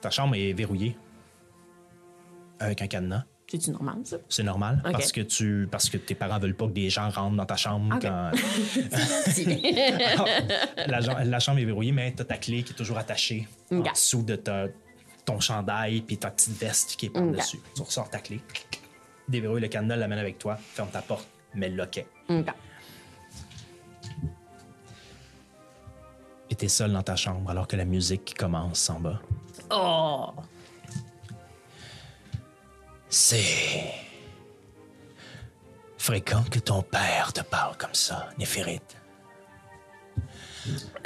ta chambre est verrouillée. Avec un cadenas. C'est-tu normal, ça? C'est normal parce que tu parce que tes parents veulent pas que des gens rentrent dans ta chambre Ok. quand la, ja- la chambre est verrouillée, mais t'as ta clé qui est toujours attachée en dessous de ta- ton chandail puis ta petite veste qui est par-dessus. Tu ressors ta clé, déverrouille le cadenas, l'amène avec toi, ferme ta porte, mets le loquet. Ok. Et t'es seul dans ta chambre alors que la musique commence en bas. Oh! C'est fréquent que ton père te parle comme ça, Néphérite.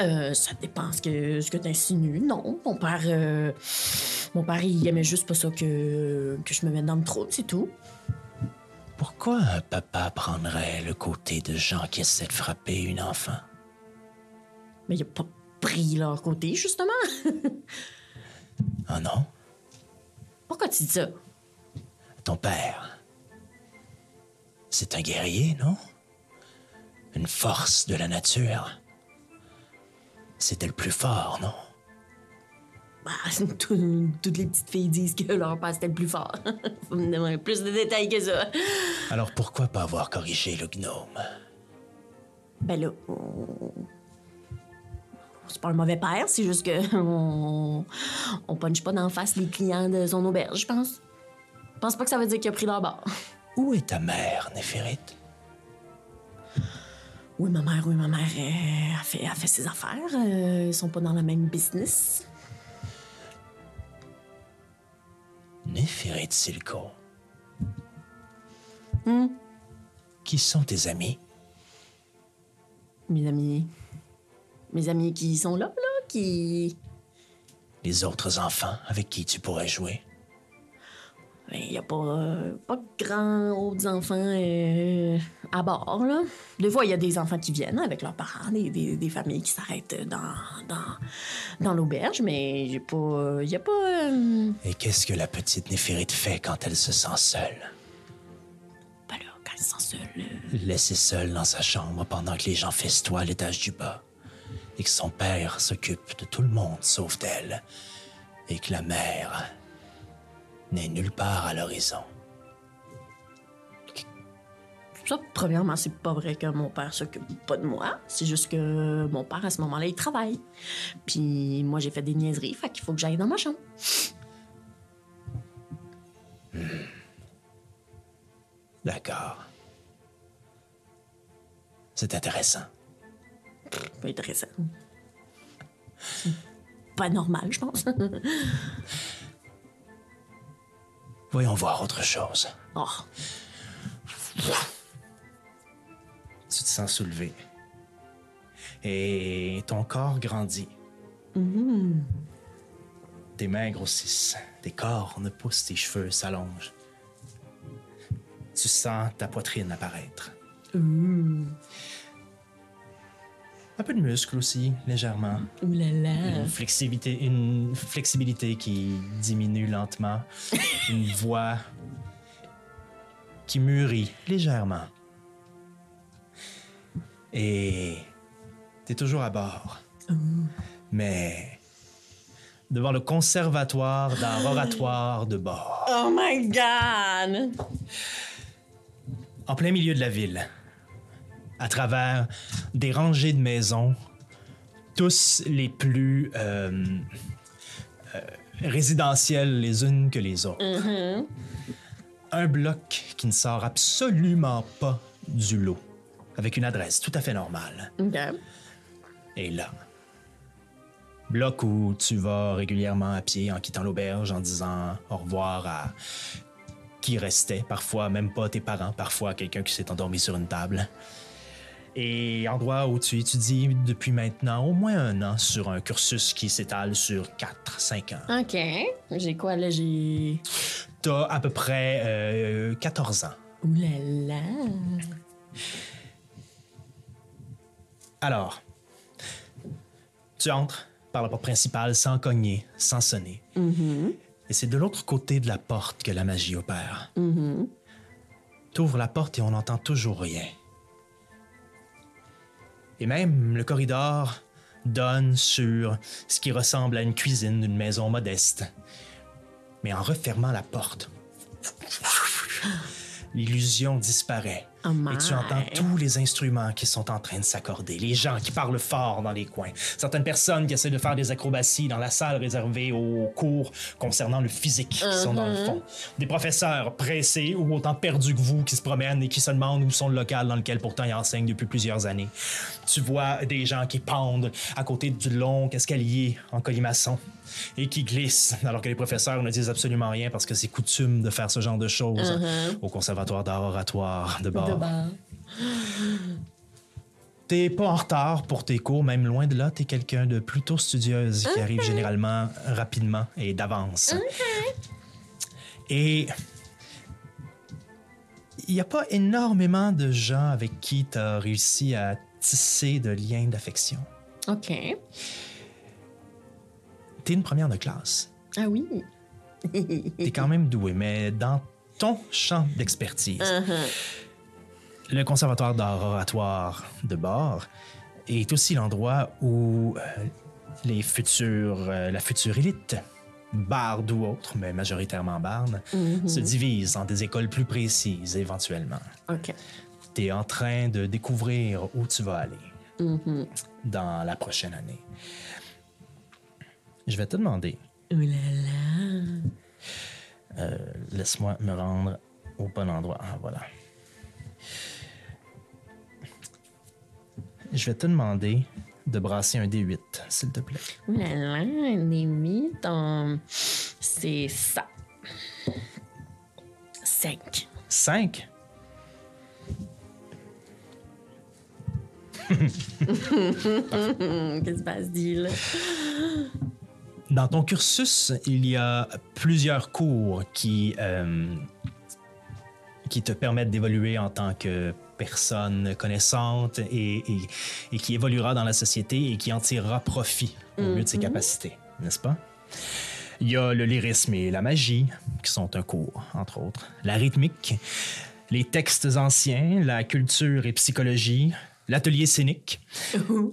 Euh, ça dépend ce que, ce que t'insinues. Non, mon père... euh, mon père, il aimait juste pas ça que, que je me mette dans le trou, c'est tout. Pourquoi un papa prendrait le côté de gens qui essaient de frapper une enfant? Mais il a pas pris leur côté, justement. Oh non? Pourquoi tu dis ça? Ton père. C'est un guerrier, non? Une force de la nature. C'était le plus fort, non? Bah, tout- toutes les petites filles disent que leur père c'était le plus fort. Faut me demander plus de détails que ça. Alors pourquoi pas avoir corrigé le gnome? Ben là, on... c'est pas un mauvais père, c'est juste que on... on punche pas d'en face les clients de son auberge, je pense. Je pense pas que ça veut dire qu'il a pris leur bord. Où est ta mère, Néphérite? Oui, ma mère, oui, ma mère, euh, a, fait, a fait ses affaires. euh, ils sont pas dans la même business. Néphérite Silco. Hmm? Qui sont tes amis? Mes amis. Mes amis qui sont là, là, qui. Les autres enfants avec qui tu pourrais jouer? Il n'y a pas, euh, pas de grands autres enfants euh, à bord. Là. Des fois, il y a des enfants qui viennent avec leurs parents, des, des- des familles qui s'arrêtent dans, dans, dans l'auberge, mais j'ai pas. Il n'y a pas. euh, Et qu'est-ce que la petite Néphérite fait quand elle se sent seule? ben là, quand ils sont seuls. euh, Laissée seule dans sa chambre pendant que les gens festoient à l'étage du bas. Et que son père s'occupe de tout le monde sauf d'elle. Et que la mère n'est nulle part à l'horizon. Ça, premièrement, c'est pas vrai que mon père s'occupe pas de moi. C'est juste que mon père, à ce moment-là, il travaille. Puis moi, j'ai fait des niaiseries, fait qu'il faut que j'aille dans ma chambre. D'accord. C'est intéressant. Pas intéressant. Pas normal, je pense. Voyons voir autre chose. oh. Tu te sens soulevé. Et ton corps grandit. Tes mains grossissent. Tes cornes poussent, tes cheveux s'allongent. Tu sens ta poitrine apparaître. Un peu de muscle aussi, légèrement. Ouh là là. Une flexibilité, une flexibilité qui diminue lentement. une voix qui mûrit légèrement. Et t'es toujours à bord. Mais devant le conservatoire d'art oratoire de bord, Oh my god! en plein milieu de la ville, à travers des rangées de maisons, tous les plus euh, euh, résidentielles les unes que les autres. Un bloc qui ne sort absolument pas du lot, avec une adresse tout à fait normale. OK. Et là, bloc où tu vas régulièrement à pied en quittant l'auberge, en disant au revoir à qui restait, parfois même pas tes parents, parfois quelqu'un qui s'est endormi sur une table. Et endroit où tu étudies depuis maintenant au moins un an sur un cursus qui s'étale sur 4-5 ans. OK. J'ai quoi, là? J'ai... T'as à peu près euh, 14 ans. Ouh là là! Alors, tu entres par la porte principale sans cogner, sans sonner. Et c'est de l'autre côté de la porte que la magie opère. T'ouvres la porte et on n'entend toujours rien. Et même le corridor donne sur ce qui ressemble à une cuisine d'une maison modeste. Mais en refermant la porte, l'illusion disparaît. Oh et tu entends tous les instruments qui sont en train de s'accorder, les gens qui parlent fort dans les coins, certaines personnes qui essaient de faire des acrobaties dans la salle réservée aux cours concernant le physique qui sont dans le fond, des professeurs pressés ou autant perdus que vous qui se promènent et qui se demandent où sont le local dans lequel pourtant ils enseignent depuis plusieurs années. Tu vois des gens qui pendent à côté du long escalier en colimaçon et qui glissent alors que les professeurs ne disent absolument rien parce que c'est coutume de faire ce genre de choses au conservatoire d'art oratoire de bord. T'es pas en retard pour tes cours, même loin de là. T'es quelqu'un de plutôt studieuse qui arrive généralement rapidement et d'avance. Et il n'y a pas énormément de gens avec qui t'as réussi à tisser de liens d'affection. OK. T'es une première de classe. Ah oui. T'es quand même doué, mais dans ton champ d'expertise, le conservatoire d'art oratoire de bord est aussi l'endroit où euh, les futurs, euh, la future élite, barde ou autre, mais majoritairement barde, se divisent en des écoles plus précises éventuellement. OK. Tu es en train de découvrir où tu vas aller dans la prochaine année. Je vais te demander, Ouh là là. euh, laisse-moi me rendre au bon endroit. Ah, voilà. Je vais te demander de brasser un D8, s'il te plaît. Ouh là là, mythes, on- c'est ça. Cinq. 5. Hum, Qu'est-ce qui se passe, là? Dans ton cursus, il y a plusieurs cours qui, euh, qui te permettent d'évoluer en tant que personne connaissante et, et- et qui évoluera dans la société et qui en tirera profit au mieux de ses capacités, n'est-ce pas? Il y a le lyrisme et la magie, qui sont un cours, entre autres. La rythmique, les textes anciens, la culture et psychologie, l'atelier scénique,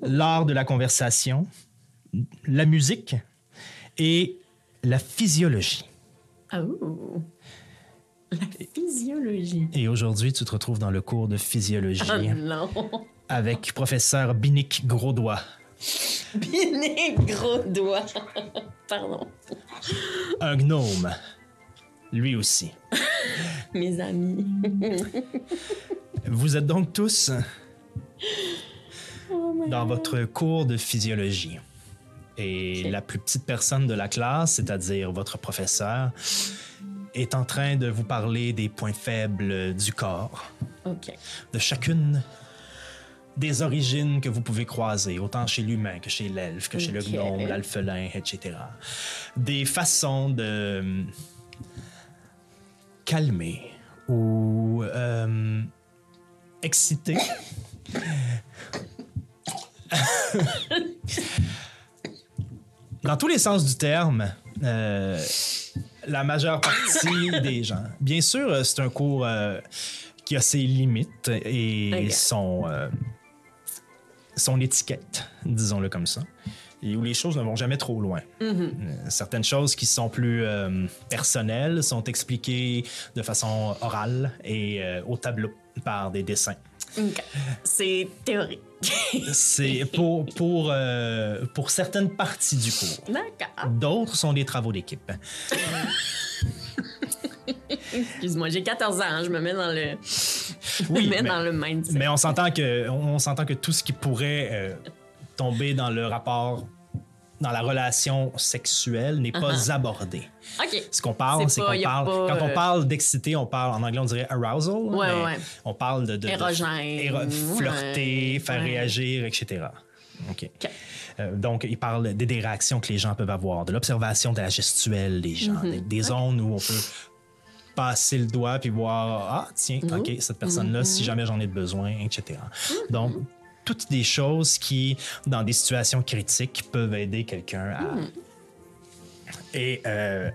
l'art de la conversation, la musique et la physiologie. Oh. La physiologie. Et aujourd'hui, tu te retrouves dans le cours de physiologie Oh non. avec professeur Binic Grosdois. Biné, gros doigt. Pardon. Un gnome, lui aussi. Mes amis. Vous êtes donc tous Oh dans God. votre cours de physiologie. Et la plus petite personne de la classe, c'est-à-dire votre professeur, est en train de vous parler des points faibles du corps, OK. de chacune des origines que vous pouvez croiser, autant chez l'humain que chez l'elfe, que chez le gnome, l'alphelin, etc. Des façons de euh, calmer ou euh, exciter. Dans tous les sens du terme, euh, la majeure partie des gens. Bien sûr, euh, c'est un cours euh, qui a ses limites et son, euh, son étiquette, disons-le comme ça, et où les choses ne vont jamais trop loin. Euh, Certaines choses qui sont plus personnelles sont expliquées de façon orale et au tableau par des dessins. OK. C'est théorique. C'est pour, pour, euh, pour certaines parties du cours. D'accord. D'autres sont des travaux d'équipe. Excuse-moi, j'ai 14 ans, hein, je me mets dans le, Oui, je me mets mais- dans le mindset. Mais on s'entend que, on s'entend que tout ce qui pourrait euh, tomber dans le rapport, dans la relation sexuelle, n'est pas abordé. OK. Ce qu'on parle, C'est qu'on parle. pas, quand on euh, parle d'excité, on parle en anglais, on dirait arousal. Ouais, mais ouais. On parle de, de- Érogène, éro- flirter, ouais, faire réagir, etc. OK. Euh, donc, il parle des, des réactions que les gens peuvent avoir, de l'observation de la gestuelle des gens, Mhm. des, des zones où on peut passer le doigt puis voir ah tiens Mhm. ok cette personne là si jamais j'en ai besoin etc donc toutes des choses qui dans des situations critiques peuvent aider quelqu'un à Mhm. et euh,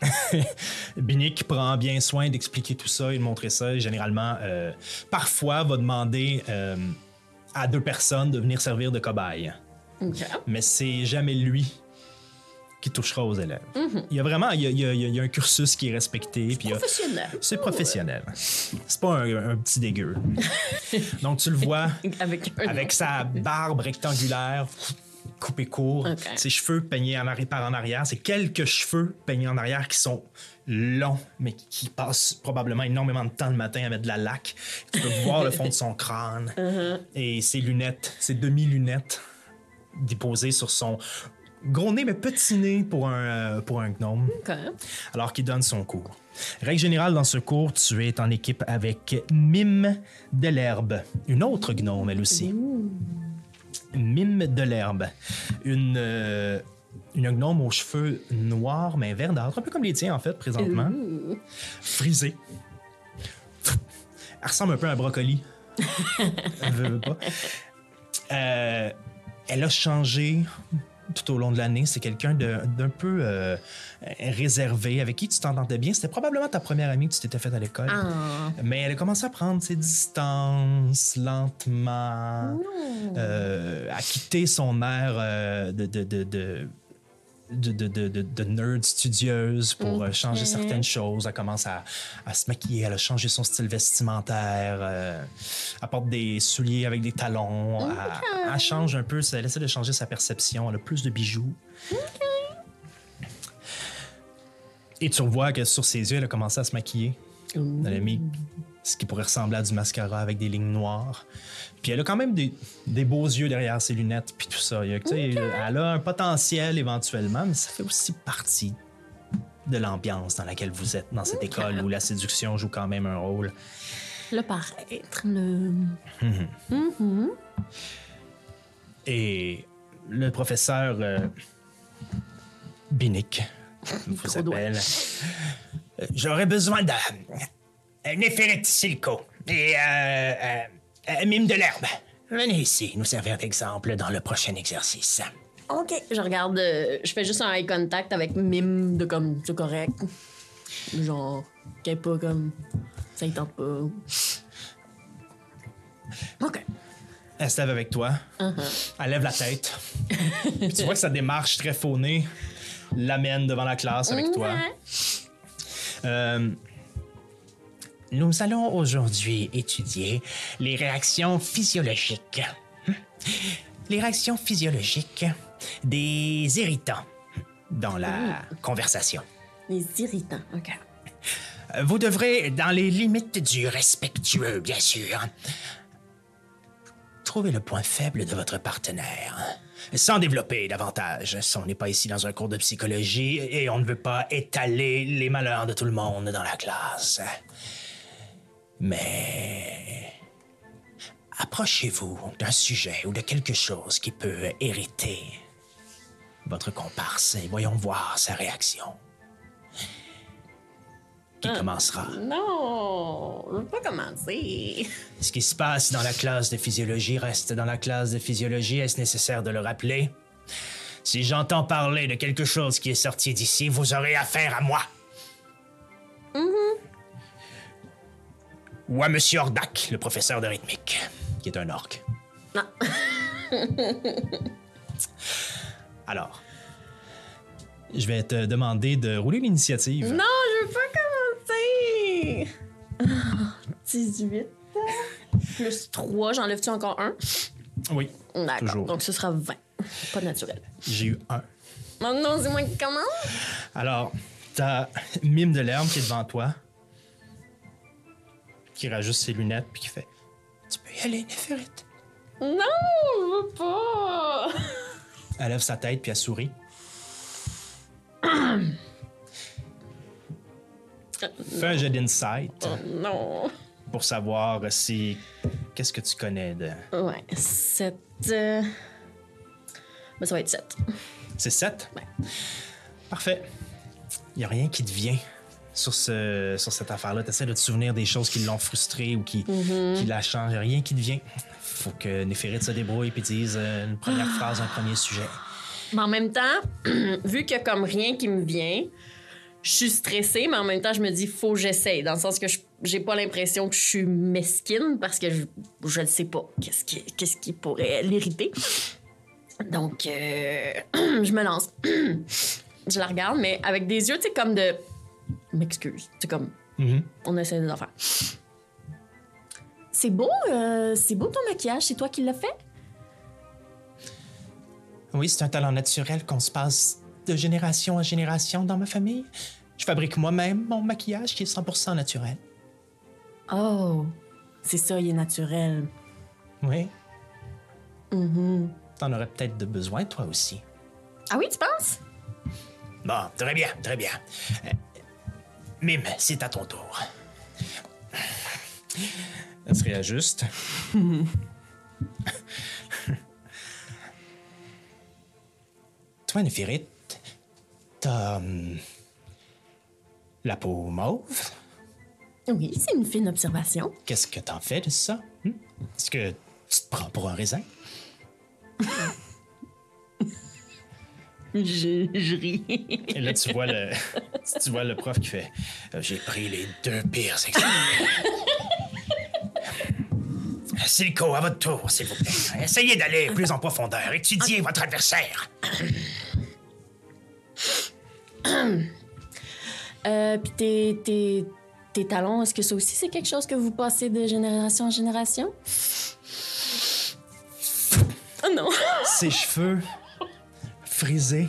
Binic prend bien soin d'expliquer tout ça et de montrer ça. Et généralement, euh, parfois, va demander euh, à deux personnes de venir servir de cobaye. Mais c'est jamais lui qui touchera aux élèves. Il y a vraiment il y a, il y a- il y a un cursus qui est respecté. a- Professionnel. c'est professionnel. C'est pas un, un petit dégueu. Donc, tu le vois Avec sa barbe rectangulaire coupée court, ses cheveux peignés en arri- par en arrière, c'est quelques cheveux peignés en arrière qui sont longs, mais qui passent probablement énormément de temps le matin à mettre de la laque. Tu peux voir le fond de son crâne et ses lunettes, ses demi-lunettes déposées sur son gros nez, mais petit nez pour un, euh, pour un gnome alors qu'il donne son cours. Règle générale, dans ce cours, tu es en équipe avec Mime de l'herbe, une autre gnome, elle aussi. Mime de l'herbe, une, euh, une gnome aux cheveux noirs, mais verdâtres, un peu comme les tiens, en fait, présentement. Ouh. Frisée. Elle ressemble un peu à un brocoli. Pas. Euh, elle a changé tout au long de l'année. C'est quelqu'un d'un peu euh, réservé, avec qui tu t'entendais bien. C'était probablement ta première amie que tu t'étais faite à l'école. Ah. Mais elle a commencé à prendre ses distances lentement, euh, à quitter son air euh, de, de, de, de, de, de, de- de- nerd studieuse pour euh, changer certaines choses. Elle commence à, à se maquiller, elle a changé son style vestimentaire, euh, elle porte des souliers avec des talons, elle, elle change un peu, elle essaie de changer sa perception, elle a plus de bijoux. Et tu revois que sur ses yeux, elle a commencé à se maquiller. Elle a mis ce qui pourrait ressembler à du mascara avec des lignes noires. Puis elle a quand même des, des beaux yeux derrière ses lunettes, puis tout ça. Il Elle a un potentiel éventuellement, mais ça fait aussi partie de l'ambiance dans laquelle vous êtes, dans cette école où la séduction joue quand même un rôle. Le paraître, le. Et le professeur euh, Binic vous appelle. Euh, J'aurais besoin d'un un Néphérite Silico et euh, euh, un mime de l'herbe. Venez ici nous servir d'exemple dans le prochain exercice. OK. Je regarde. euh, je fais juste un eye contact avec Mime de comme c'est correct. Genre, qu'elle est pas comme. Ça y tente pas. OK. Elle se lève avec toi. Elle lève la tête. Puis tu vois que sa démarche très faunée l'amène devant la classe avec toi. Euh, Nous allons aujourd'hui étudier les réactions physiologiques. Les réactions physiologiques des irritants dans la conversation. Les irritants. OK. Vous devrez, dans les limites du respectueux, bien sûr, trouver le point faible de votre partenaire. Sans développer davantage. On n'est pas ici dans un cours de psychologie et on ne veut pas étaler les malheurs de tout le monde dans la classe. Mais approchez-vous d'un sujet ou de quelque chose qui peut hériter votre comparse et voyons voir sa réaction. Qui commencera? Non, je veux pas commencer. Ce qui se passe dans la classe de physiologie reste dans la classe de physiologie. Est-ce nécessaire de le rappeler? Si j'entends parler de quelque chose qui est sorti d'ici, vous aurez affaire à moi. Ou à Monsieur Ordak, le professeur de rythmique, qui est un orc. Non. alors, je vais te demander de rouler l'initiative. Non, je veux pas commencer. Ah, 18. Plus 3, j'enlève-tu encore un? Oui, D'accord. toujours. Donc ce sera 20. Pas naturel. J'ai eu un. Non, non, c'est moi qui commence? Alors, t'as Mime de l'herbe qui est devant toi, qui rajoute ses lunettes puis qui fait Tu peux y aller, Néphérite. Non, je veux pas. Elle lève sa tête puis elle sourit. Fais un jet d'insight Oh, non. pour savoir si. Qu'est-ce que tu connais de. Ouais, 7. Ben, ça va être 7. C'est 7? Ouais. Parfait. Il n'y a rien qui te vient sur, ce, sur cette affaire-là. Tu essaies de te souvenir des choses qui l'ont frustrée ou qui, qui la changent. Rien qui te vient. faut que Néphérite se débrouille puis dise euh, une première phrase, un premier sujet. Mais en même temps, vu qu'il y a comme rien qui me vient, je suis stressée, mais en même temps, je me dis, faut que j'essaye. Dans le sens que je- j'ai pas l'impression que je suis mesquine parce que je, je ne sais pas qu'est-ce qui, qu'est-ce qui pourrait l'irriter. Donc, euh, je me lance. je la regarde, mais avec des yeux, tu sais, comme de. M'excuse. C'est comme. Mhm. On essaie des affaires. C'est beau, euh, c'est beau ton maquillage. C'est toi qui l'as fait? Oui, c'est un talent naturel qu'on se passe de génération en génération dans ma famille. Je fabrique moi-même mon maquillage qui est 100% naturel. Oh, c'est ça, il est naturel. Oui. Mhm. T'en aurais peut-être de besoin, toi aussi. Ah oui, tu penses? Bon, très bien, très bien. Euh, Mime, c'est à ton tour. Elle se réajuste. Toi, Néphérite, t'as. hum, la peau mauve? Oui, c'est une fine observation. Qu'est-ce que t'en fais de ça? hum? Est-ce que tu te prends pour un raisin? Je, je ris. Et là, tu vois le, tu vois le prof qui fait Euh, J'ai pris les deux pires. Silco, à votre tour, s'il vous plaît. Essayez d'aller plus en profondeur. Étudiez votre adversaire. Euh, puis tes, tes, tes talons, est-ce que ça aussi c'est quelque chose que vous passez de génération en génération? Oh non! ses cheveux frisés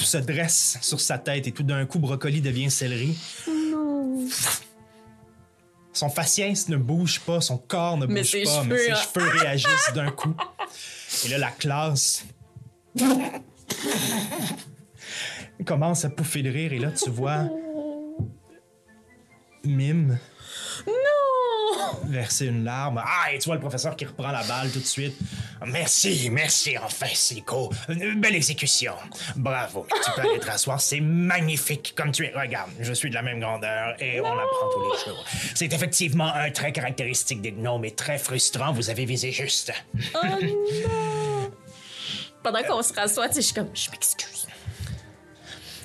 se dressent sur sa tête et tout d'un coup, Brocoli devient céleri. non! Son faciès ne bouge pas, son corps ne bouge ses pas, mais ses hein. cheveux réagissent d'un coup. Et là, la classe commence à pouffer de rire. Et là, tu vois Mime Non! verser une larme. Ah, et tu vois le professeur qui reprend la balle tout de suite. Merci, merci, enfin, Siko. Une belle exécution. Bravo. Tu peux aller te rasseoir. C'est magnifique comme tu es. Regarde, je suis de la même grandeur et on apprend tous les jours. C'est effectivement un trait caractéristique des gnomes et très frustrant. Vous avez visé juste. Oh non! Pendant qu'on se rassoit, tu sais, je suis comme, je m'excuse.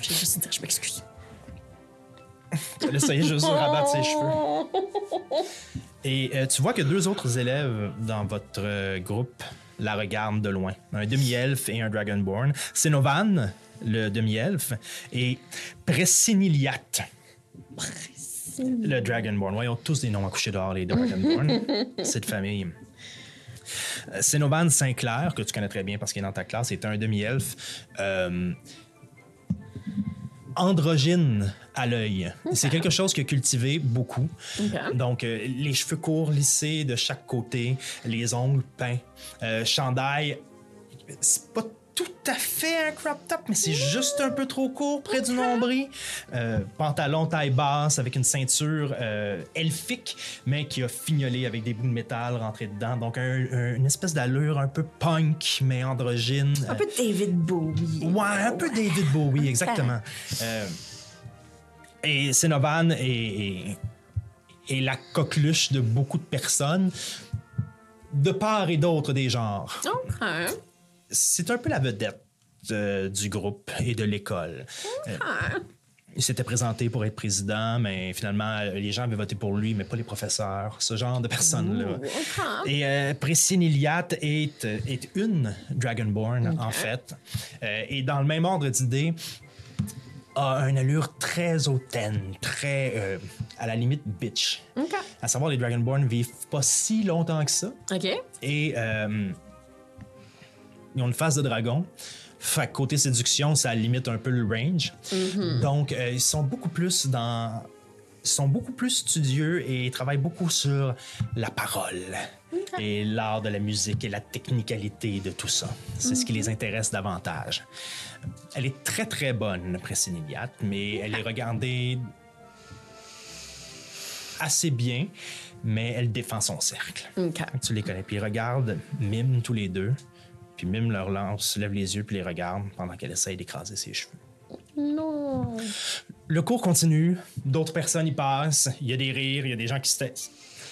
J'ai juste dit, je m'excuse. Elle essayait juste de rabattre ses cheveux. Et euh, tu vois que deux autres élèves dans votre euh, groupe la regardent de loin. Un demi-elfe et un dragonborn. Sénovan, le demi-elfe, et Pressiniliat, le dragonborn. Ouais, ils ont tous des noms à coucher dehors, les dragonborn. C'est de famille. Euh, Sénovan Sinclair, que tu connais très bien parce qu'il est dans ta classe, est un demi-elfe. euh, androgyne à l'œil. C'est quelque chose que cultivé beaucoup. Donc, euh, les cheveux courts lissés de chaque côté, les ongles peints, euh, chandail. C'est pas tout à fait un crop top, mais c'est juste un peu trop court près du nombril. Euh, pantalon taille basse avec une ceinture euh, elfique, mais qui a fignolé avec des bouts de métal rentrés dedans. Donc, un- un- une espèce d'allure un peu punk, mais androgyne. Un peu David Bowie. Ouais, un peu David Bowie, exactement. Euh, et Cénovan est, est- est la coqueluche de beaucoup de personnes, de part et d'autre des genres. Ok. C'est un peu la vedette euh, du groupe et de l'école. Euh, il s'était présenté pour être président, mais finalement, les gens avaient voté pour lui, mais pas les professeurs, ce genre de personnes-là. Ok. Et euh, Priscine Iliat est, est une Dragonborn, en fait. Euh, et dans le même ordre d'idée, a une allure très hautaine, très, euh, à la limite, bitch. Ok. À savoir, les Dragonborn vivent pas si longtemps que ça. Ok. Et euh, ils ont une face de dragon. Fait côté séduction, ça limite un peu le range. Donc, euh, ils sont beaucoup plus dans. Ils sont beaucoup plus studieux et ils travaillent beaucoup sur la parole et l'art de la musique et la technicalité de tout ça. C'est ce qui les intéresse davantage. Elle est très très bonne, Pressiniliat, mais elle est regardée assez bien, mais elle défend son cercle. Tu les connais. Puis ils regardent Mime tous les deux. Puis Mime leur lance, lève les yeux, puis les regarde pendant qu'elle essaye d'écraser ses cheveux. Non. Le cours continue. D'autres personnes y passent. Il y a des rires, il y a des gens qui se taisent.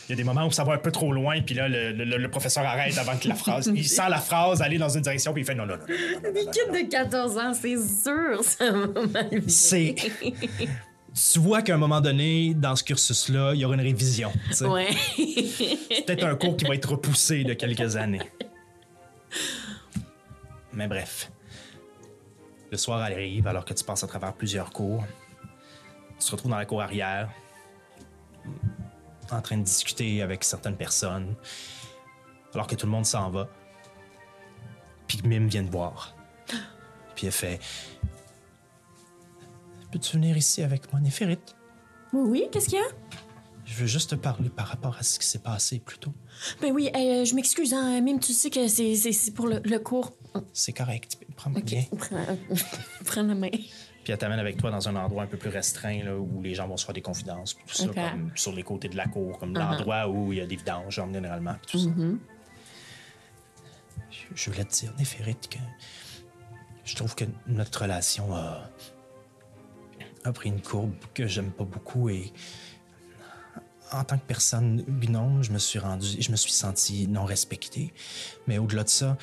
Il y a des moments où ça va un peu trop loin, puis là, le, le- le professeur arrête avant que la phrase. Il sent la phrase aller dans une direction, puis il fait non, non, non. non, Des de 14 ans, c'est sûr, ça va mal virer. C'est. Tu vois qu'à un moment donné, dans ce cursus-là, il y aura une révision. tu sais. Ouais. peut-être un cours qui va être repoussé de quelques années. Mais bref. Le soir arrive alors que tu passes à travers plusieurs cours. Tu te retrouves dans la cour arrière, en train de discuter avec certaines personnes, alors que tout le monde s'en va. Puis Mime vient te voir. Puis elle fait Peux-tu venir ici avec moi, Néphérite? Oui, oui, qu'est-ce qu'il y a? Je veux juste te parler par rapport à ce qui s'est passé plus tôt. Ben oui, euh, je m'excuse, hein, Mime, tu sais que c'est, pour le, le cours. C'est correct. Prends Ok, bien. prends, prends la main. Puis elle t'amène avec toi dans un endroit un peu plus restreint là, où les gens vont se faire des confidences, puis tout ça, Ok. comme sur les côtés de la cour, comme Uh-huh. l'endroit où il y a des vidanges, genre, généralement, puis tout ça. Mm-hmm. Je, je voulais te dire, Néphérite, que je trouve que notre relation a, a pris une courbe que j'aime pas beaucoup et en tant que personne gnome, je me suis rendu, je me suis senti non respecté. Mais au-delà de ça,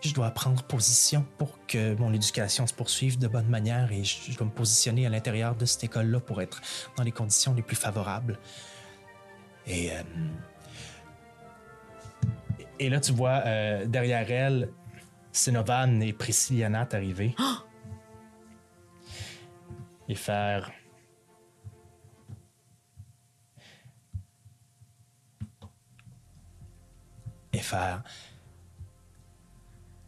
je dois prendre position pour que mon éducation se poursuive de bonne manière et je, dois me positionner à l'intérieur de cette école-là pour être dans les conditions les plus favorables. Et, euh, et là, tu vois euh, derrière elle, Sénovan et Priscillianat arriver. Et faire. Et faire.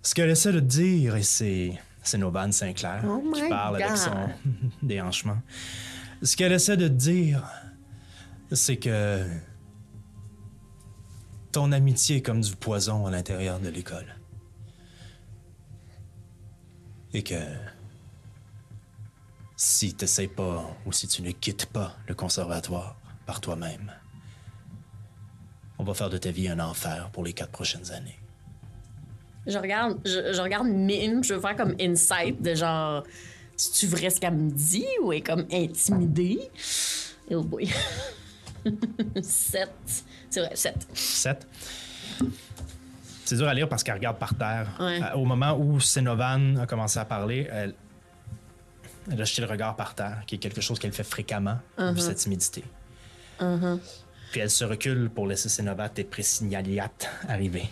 Ce qu'elle essaie de dire, et c'est c'est Novan Sinclair Oh qui parle avec son déhanchement. Ce qu'elle essaie de dire, c'est que ton amitié est comme du poison à l'intérieur de l'école. Et que si tu pas ou si tu ne quittes pas le conservatoire par toi-même, on va faire de ta vie un enfer pour les quatre prochaines années. Je regarde, je, je regarde Mime, je veux faire comme insight de genre, c'est-tu vrai ce qu'elle me dit ou elle est comme intimidée? Oh boy. 7. C'est vrai, 7. 7. C'est dur à lire parce qu'elle regarde par terre. Ouais. Euh, Au moment où Sénovan a commencé à parler, elle, elle a jeté le regard par terre, qui est quelque chose qu'elle fait fréquemment, vu sa timidité. Puis elle se recule pour laisser Sénovat et Présignaliat arriver.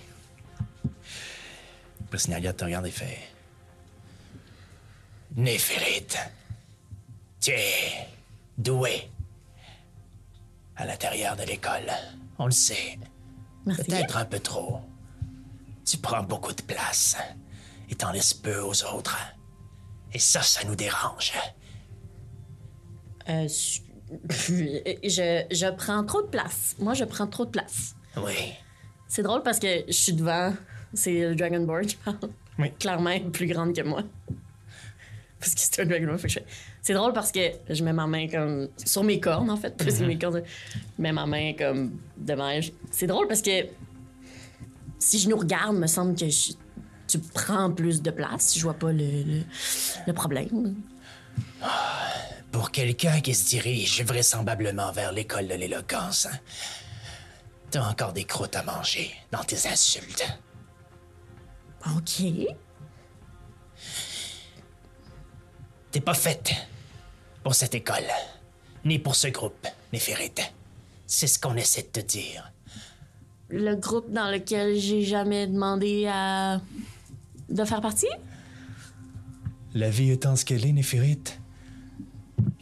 Présignaliat te regarde et fait Néphérite, tu es doué à l'intérieur de l'école. On le sait. Peut-être un peu trop. Tu prends beaucoup de place et t'en laisses peu aux autres. Et ça, ça nous dérange. Euh, je, je prends trop de place. Moi, je prends trop de place. Oui. C'est drôle parce que je suis devant. C'est le Dragonborn qui parle. Oui. Clairement, elle est plus grande que moi. Parce que c'est un Dragonborn. je fais- C'est drôle parce que je mets ma main comme sur mes cornes, en fait. Pas sur mes cornes. Je mets ma main comme devant. C'est drôle parce que si je nous regarde, me semble que je- tu prends plus de place. Je vois pas le, le, le problème. Pour quelqu'un qui se dirige vraisemblablement vers l'école de l'éloquence, hein, t'as encore des croûtes à manger dans tes insultes. OK. T'es pas faite pour cette école, ni pour ce groupe, Néphérite. C'est ce qu'on essaie de te dire. Le groupe dans lequel j'ai jamais demandé à. de faire partie? La vie étant ce qu'elle est, Néphérite,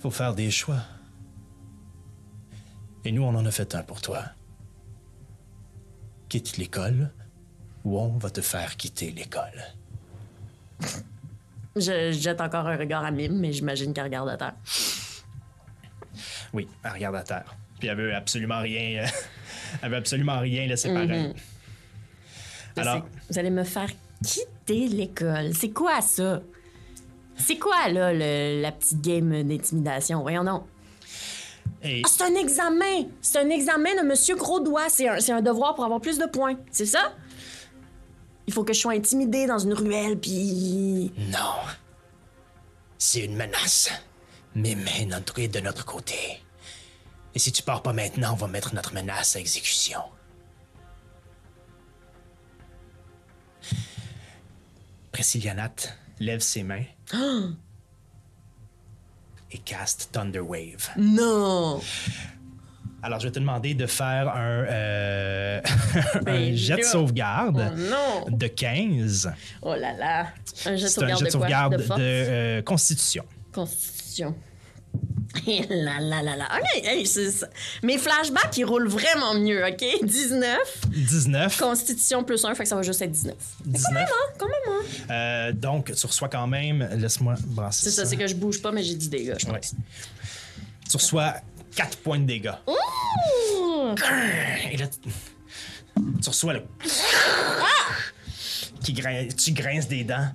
faut faire des choix. Et nous, on en a fait un pour toi. Quitte l'école ou on va te faire quitter l'école. Je jette encore un regard à Mime, mais j'imagine qu'elle regarde à terre. Oui, elle regarde à terre. Puis elle veut absolument rien. euh, elle veut absolument rien laisser pareil. Alors, Vous allez me faire quitter l'école. C'est quoi ça? C'est quoi, là, le- la petite game d'intimidation? Voyons donc. Ah, c'est un examen! C'est un examen de Monsieur Gros-Doigt. C'est un, c'est un devoir pour avoir plus de points. C'est ça? Il faut que je sois intimidée dans une ruelle, puis... Non. C'est une menace. Est notre est de notre côté. Et si tu pars pas maintenant, on va mettre notre menace à exécution. Précilianat lève ses mains et caste Thunder Wave. Non! Alors, je vais te demander de faire un, euh, un Ben jet de sauvegarde Oh de 15. Oh là là! Un jet de C'est un sauvegarde jet de de quoi? sauvegarde De de, euh, constitution. Constitution. Et là là là là. OK, hey, ça. Mes flashbacks, ils roulent vraiment mieux, OK? 19. 19. Constitution plus 1, fait que ça va juste être 19. 19. Ah, quand même, hein? Euh, donc, tu reçois quand même. Laisse-moi brasser C'est ça, c'est que je bouge pas, mais j'ai du dégâts, je Ouais. pense. Tu reçois 4 points de dégâts. Ouh! Et là, tu, tu reçois le. Qui grin- tu grinces des dents.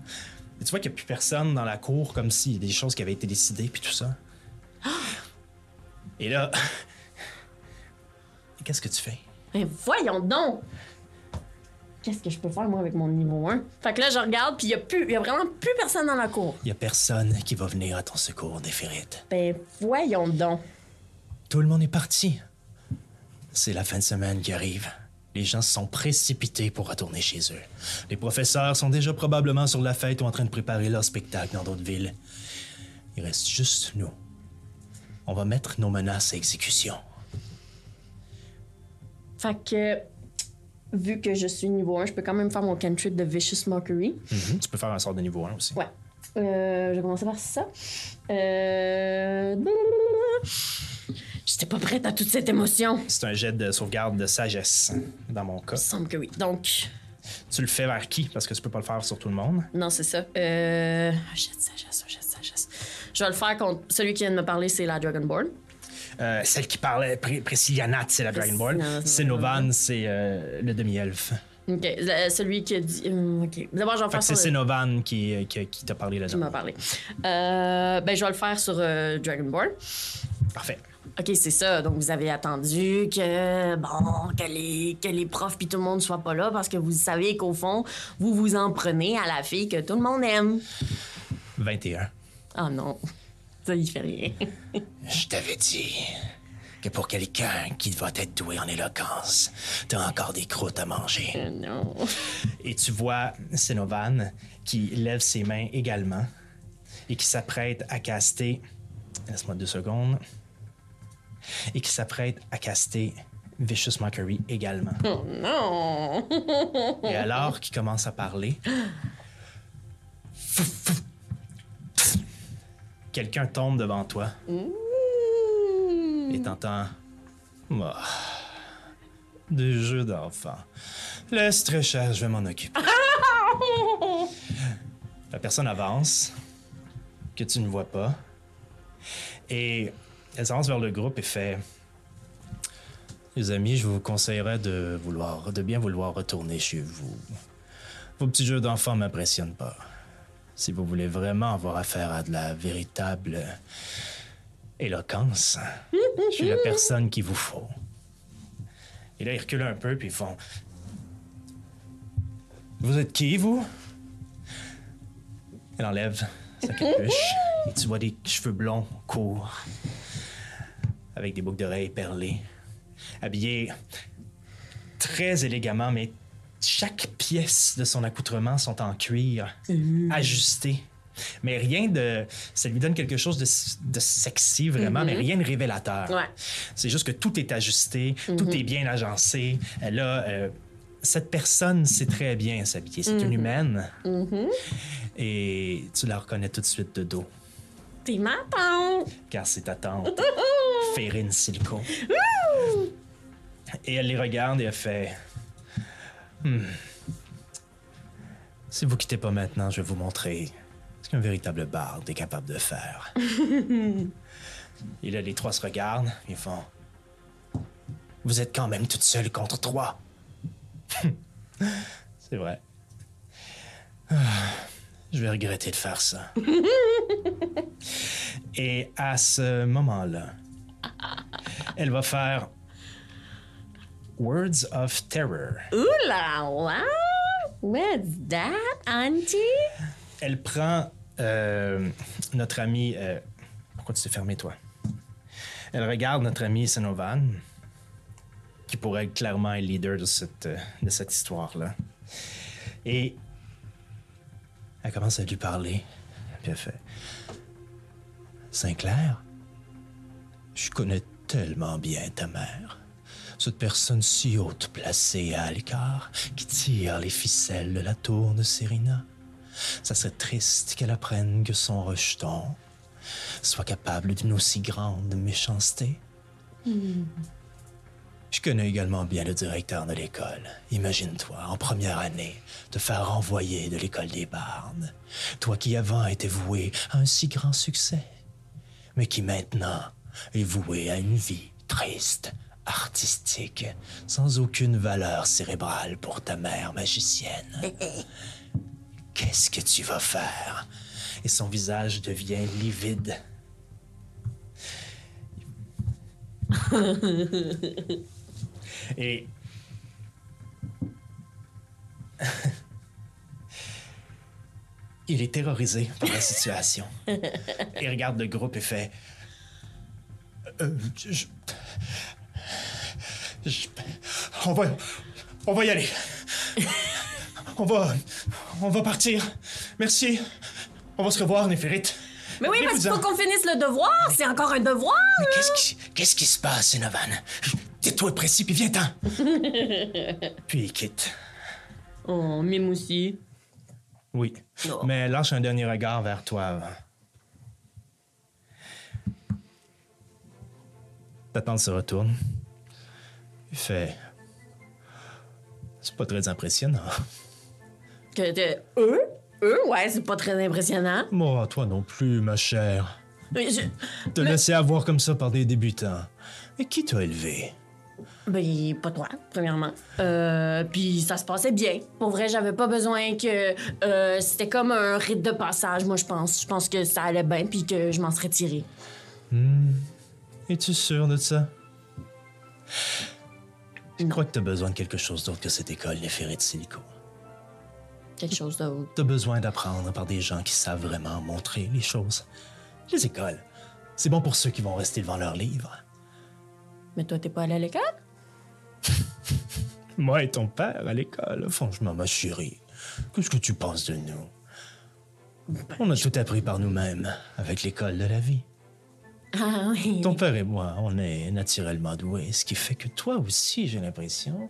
Et tu vois qu'il n'y a plus personne dans la cour, comme s'il y a des choses qui avaient été décidées, puis tout ça. Et là. Qu'est-ce que tu fais? Mais voyons donc! Qu'est-ce que je peux faire, moi, avec mon niveau 1? Fait que là, je regarde, puis il y a, a vraiment plus personne dans la cour. Il y a personne qui va venir à ton secours, Néphérite. Ben, voyons donc. Tout le monde est parti. C'est la fin de semaine qui arrive. Les gens se sont précipités pour retourner chez eux. Les professeurs sont déjà probablement sur la fête ou en train de préparer leur spectacle dans d'autres villes. Il reste juste nous. On va mettre nos menaces à exécution. Fait que, vu que je suis niveau 1, je peux quand même faire mon cantrip de Vicious Mockery. Mhm, Tu peux faire un sort de niveau 1 aussi. Ouais. Euh, je vais commencer par ça. Euh... J'étais pas prête à toute cette émotion. C'est un jet de sauvegarde de sagesse, dans mon cas. Il me semble que oui. Donc, Tu le fais vers qui? Parce que tu peux pas le faire sur tout le monde. non, c'est ça. Euh... un jet de sagesse, un jet de sagesse. Je vais le faire contre celui qui vient de me parler, c'est la Dragonborn. Euh, celle qui parlait, Pré Précilianat, c'est la Dragonborn. C'est Cénovan, c'est euh, le demi-elfe. Ok, celui qui a dit. hum, ok. D'abord, je vais faire c'est sur. le- Cénovan qui, qui, qui t'a parlé Qui là-dedans. m'a parlé. Euh, ben, je vais le faire sur euh, Dragonborn. Parfait. OK, c'est ça. Donc, vous avez attendu que, bon, que les, que les profs puis tout le monde soient pas là parce que vous savez qu'au fond, vous vous en prenez à la fille que tout le monde aime. 21. Oh non. Ça, il fait rien. Je t'avais dit que pour quelqu'un qui va être doué en éloquence, t'as encore des croûtes à manger. Euh, non. Et tu vois Sénovan qui lève ses mains également et qui s'apprête à caster. Laisse-moi deux secondes. Et qui s'apprête à caster Vicious Mockery également. Oh non. Et alors qu'il commence à parler, quelqu'un tombe devant toi et t'entends. Ah, des jeux d'enfants. Laisse très cher, je vais m'en occuper. La personne avance, que tu ne vois pas, et elle s'avance vers le groupe et fait. Les amis, je vous conseillerais de vouloir, de bien vouloir retourner chez vous. Vos petits jeux d'enfants m'impressionnent pas. Si vous voulez vraiment avoir affaire à de la véritable éloquence, je suis la personne qu'il vous faut. Et là, ils reculent un peu, puis ils font. Vous êtes qui, vous? Elle enlève sa capuche, et tu vois des cheveux blonds courts, avec des boucles d'oreilles perlées, habillée très élégamment, mais chaque pièce de son accoutrement sont en cuir, ajustées. Mais rien de. Ça lui donne quelque chose de, de sexy, vraiment, mais rien de révélateur. Ouais. C'est juste que tout est ajusté, tout est bien agencé. Elle a. euh, cette personne sait très bien s'habiller. C'est une humaine. Et tu la reconnais tout de suite de dos, T'es ma tante. car c'est ta tante, Férine Silco. Et elle les regarde et elle fait. Hmm. Si vous quittez pas maintenant, je vais vous montrer ce qu'un véritable barde est capable de faire. et là, les trois se regardent, ils font. Vous êtes quand même toute seule contre trois. C'est vrai. Ah, Je vais regretter de faire ça. Et à ce moment-là, elle va faire Words of Terror. Ouh là là. What's that, auntie? Elle prend euh, notre ami. euh, pourquoi tu t'es fermé, toi? Elle regarde notre ami Senovan, qui pourrait être clairement être leader de cette, euh, de cette histoire-là. Et elle commence à lui parler. Puis elle fait Sinclair, je connais tellement bien ta mère. Cette personne si haute placée à Alcar qui tire les ficelles de la tour de Serena. Ça serait triste qu'elle apprenne que son rejeton soit capable d'une aussi grande méchanceté. Je connais également bien le directeur de l'école. Imagine-toi, en première année, te faire renvoyer de l'école des bardes. Toi qui avant étais voué à un si grand succès, mais qui maintenant est voué à une vie triste, artistique, sans aucune valeur cérébrale pour ta mère magicienne. Qu'est-ce que tu vas faire? Et son visage devient livide. Et. Il est terrorisé par la situation. Il regarde le groupe et fait. Euh, je- je- je- on va. On va y aller. On va. On va partir. Merci. On va se revoir, Néphérite. Mais oui, parce qu'il faut qu'on finisse le devoir. C'est encore un devoir. Mais qu'est-ce qui, qu'est-ce qui se passe, Enovan? Dis-toi précis, puis viens-t'en. puis quitte. Oh, mime aussi. Oui. Mais lâche un dernier regard vers toi avant. Ta tante se retourne. Il fait. C'est pas très impressionnant. Que, que- eux? Eux, ouais, c'est pas très impressionnant. Moi, toi non plus, ma chère. Mais je- Te laisser avoir comme ça par des débutants. Et qui t'a élevé? Ben, pas toi, premièrement. Euh, puis ça se passait bien. Pour vrai, j'avais pas besoin que. euh, C'était comme un rite de passage, moi, je pense. Je pense que ça allait bien, puis que je m'en serais tirée. Es-tu sûr de ça? Je crois que t'as besoin de quelque chose d'autre que cette école, les ferrés de silico. Quelque chose d'autre. T'as besoin d'apprendre par des gens qui savent vraiment montrer les choses. Les écoles, c'est bon pour ceux qui vont rester devant leurs livres. Mais toi, t'es pas allé à l'école? Moi et ton père à l'école, franchement, ma chérie, qu'est-ce que tu penses de nous? On a tout appris par nous-mêmes avec l'école de la vie. Ah oui. Ton père et moi, on est naturellement doués, ce qui fait que toi aussi, j'ai l'impression,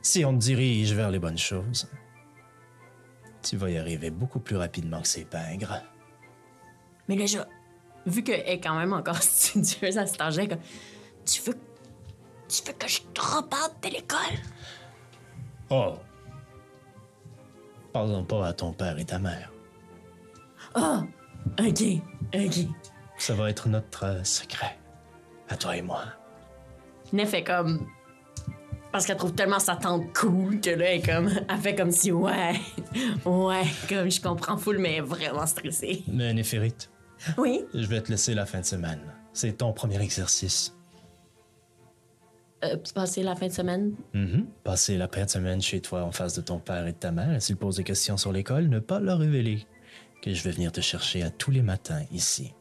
si on te dirige vers les bonnes choses, tu vas y arriver beaucoup plus rapidement que ces pingres. Mais là, je... vu qu'elle est quand même encore studieuse à cet âge comme... tu veux... Tu veux que je drop out de l'école? Oh! Parlons pas à ton père et ta mère. Ah! OK, OK. Ça va être notre euh, secret. À toi et moi. Nef fait comme... Parce qu'elle trouve tellement sa tante cool que là, elle, est comme... elle fait comme si, ouais, ouais, comme je comprends full, mais vraiment stressée. Mais Néphérite, Oui? je vais te laisser la fin de semaine. C'est ton premier exercice. Euh, passer la fin de semaine? Mhm. Passer la fin de semaine chez toi en face de ton père et de ta mère, et s'il pose des questions sur l'école, ne pas leur révéler que je vais venir te chercher à tous les matins ici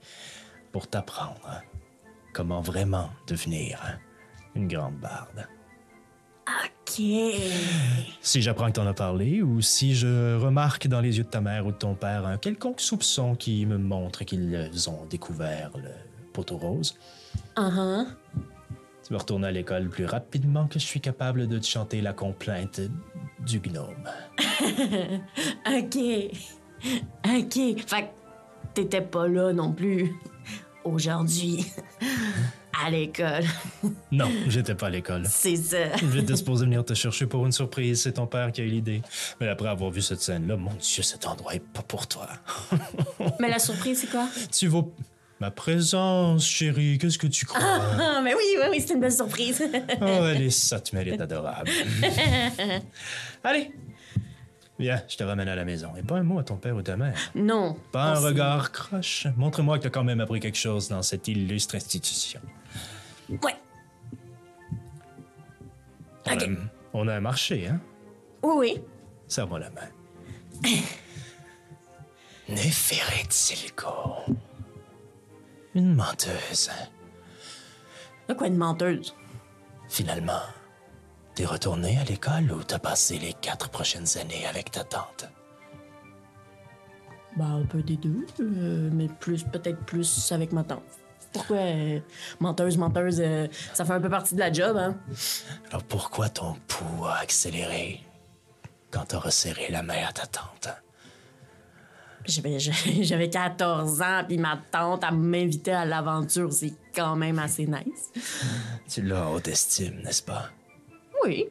pour t'apprendre comment vraiment devenir une grande barde. OK. Si j'apprends que t'en as parlé, ou si je remarque dans les yeux de ta mère ou de ton père un quelconque soupçon qui me montre qu'ils ont découvert le poteau rose, Uh-huh. tu vas retourner à l'école plus rapidement que je suis capable de te chanter la complainte du gnome. OK. OK. Fait que t'étais pas là non plus aujourd'hui à l'école. Non, j'étais pas à l'école. C'est ça. J'étais supposé venir te chercher pour une surprise, c'est ton père qui a eu l'idée. Mais après avoir vu cette scène-là, mon Dieu, cet endroit est pas pour toi. Mais la surprise, c'est quoi? Tu vas... Ma présence, chérie, qu'est-ce que tu crois? Ah, mais oui, oui, oui, c'est une belle surprise. Oh, allez, ça, tu mérites adorable. allez, viens, je te ramène à la maison. Et pas un mot à ton père ou ta mère. non. Pas un regard croche. Montre-moi que tu as quand même appris quelque chose dans cette illustre institution. Ouais. On, a, on a un marché, hein? Oui, oui. Serre-moi la main. Silico. Une menteuse. De quoi une menteuse? Finalement, t'es retourné à l'école ou t'as passé les quatre prochaines années avec ta tante? Bah, un peu des deux, euh, mais plus, peut-être plus avec ma tante. Pourquoi euh, menteuse, menteuse, euh, ça fait un peu partie de la job, hein? Alors pourquoi ton pouls a accéléré quand t'as resserré la main à ta tante? J'avais, j'avais 14 ans, puis ma tante, elle m'invitait à l'aventure. C'est quand même assez nice. Tu l'as haute estime, n'est-ce pas? Oui.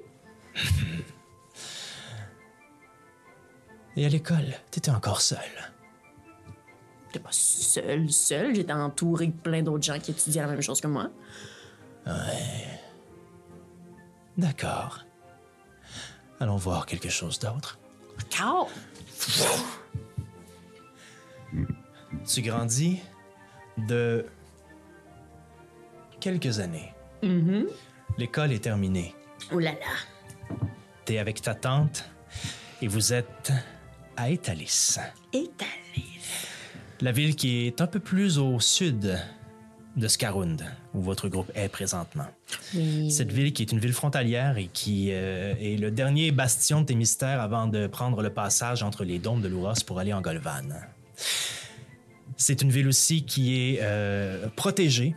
Et à l'école, t'étais encore seule? J'étais pas seule, seule. J'étais entourée de plein d'autres gens qui étudiaient la même chose que moi. D'accord. Allons voir quelque chose d'autre. Car... Tu grandis de quelques années. L'école est terminée. Oh là là. T'es avec ta tante et vous êtes à Étalis, Étalé. la ville qui est un peu plus au sud de Scarund, où votre groupe est présentement. Oui. Cette ville qui est une ville frontalière et qui euh, est le dernier bastion de tes mystères avant de prendre le passage entre les dômes de l'Ouros pour aller en Golvan. C'est une ville aussi qui est euh, protégée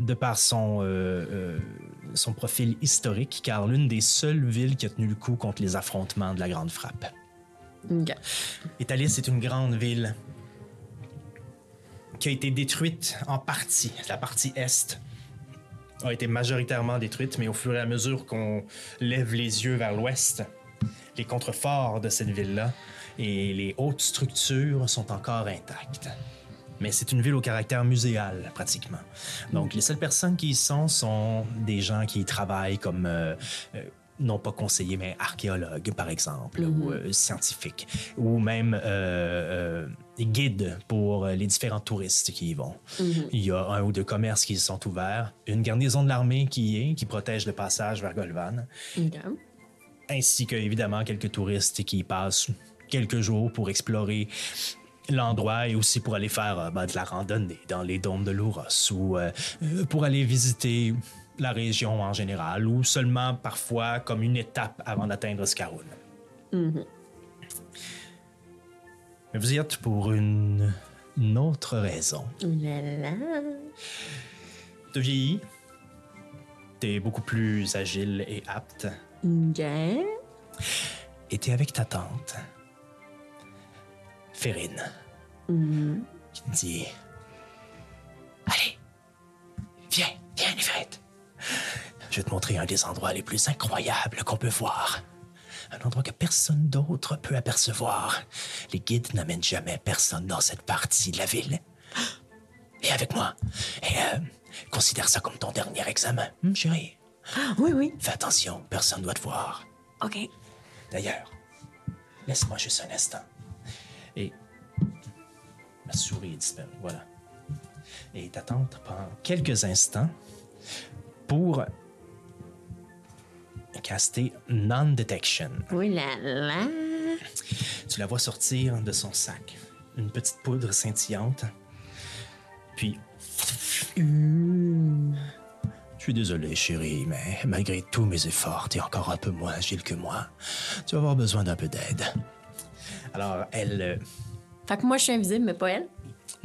de par son, euh, son profil historique, car l'une des seules villes qui a tenu le coup contre les affrontements de la Grande Frappe. Ok. Étalis est une grande ville qui a été détruite en partie. La partie est a été majoritairement détruite, mais au fur et à mesure qu'on lève les yeux vers l'ouest, les contreforts de cette ville-là et les hautes structures sont encore intactes. Mais c'est une ville au caractère muséal, pratiquement. Donc, les seules personnes qui y sont sont des gens qui y travaillent comme, euh, euh, non pas conseillers, mais archéologues, par exemple, ou euh, scientifiques, ou même guides pour les différents touristes qui y vont. Il y a un ou deux commerces qui sont ouverts, une garnison de l'armée qui y est, qui protège le passage vers Golvan, ainsi que évidemment quelques touristes qui y passent quelques jours pour explorer l'endroit et aussi pour aller faire euh, ben, de la randonnée dans les dômes de l'Ouros ou euh, pour aller visiter la région en général ou seulement parfois comme une étape avant d'atteindre Scaroun. Mais vous y êtes pour une, une autre raison. Ouh là là. Tu vieillis, t'es beaucoup plus agile et apte, Ok. et t'es avec ta tante, Férine, qui te dit Allez, viens, viens, Névrette. Je vais te montrer un des endroits les plus incroyables qu'on peut voir. Un endroit que personne d'autre peut apercevoir. Les guides n'amènent jamais personne dans cette partie de la ville. Et avec moi. Et euh, considère ça comme ton dernier examen, Hum, chérie? Ah, oui, oui. Fais attention, personne ne doit te voir. Ok. D'ailleurs, laisse-moi juste un instant. Et ma souris est disparue, voilà. Et ta tante prend quelques instants pour caster Non-Detection. Ouh là là. Tu la vois sortir de son sac, une petite poudre scintillante. Puis. Je suis désolé, chérie, mais malgré tous mes efforts, t'es encore un peu moins agile que moi. Tu vas avoir besoin d'un peu d'aide. Alors, elle. euh, Fait que moi, je suis invisible, mais pas elle.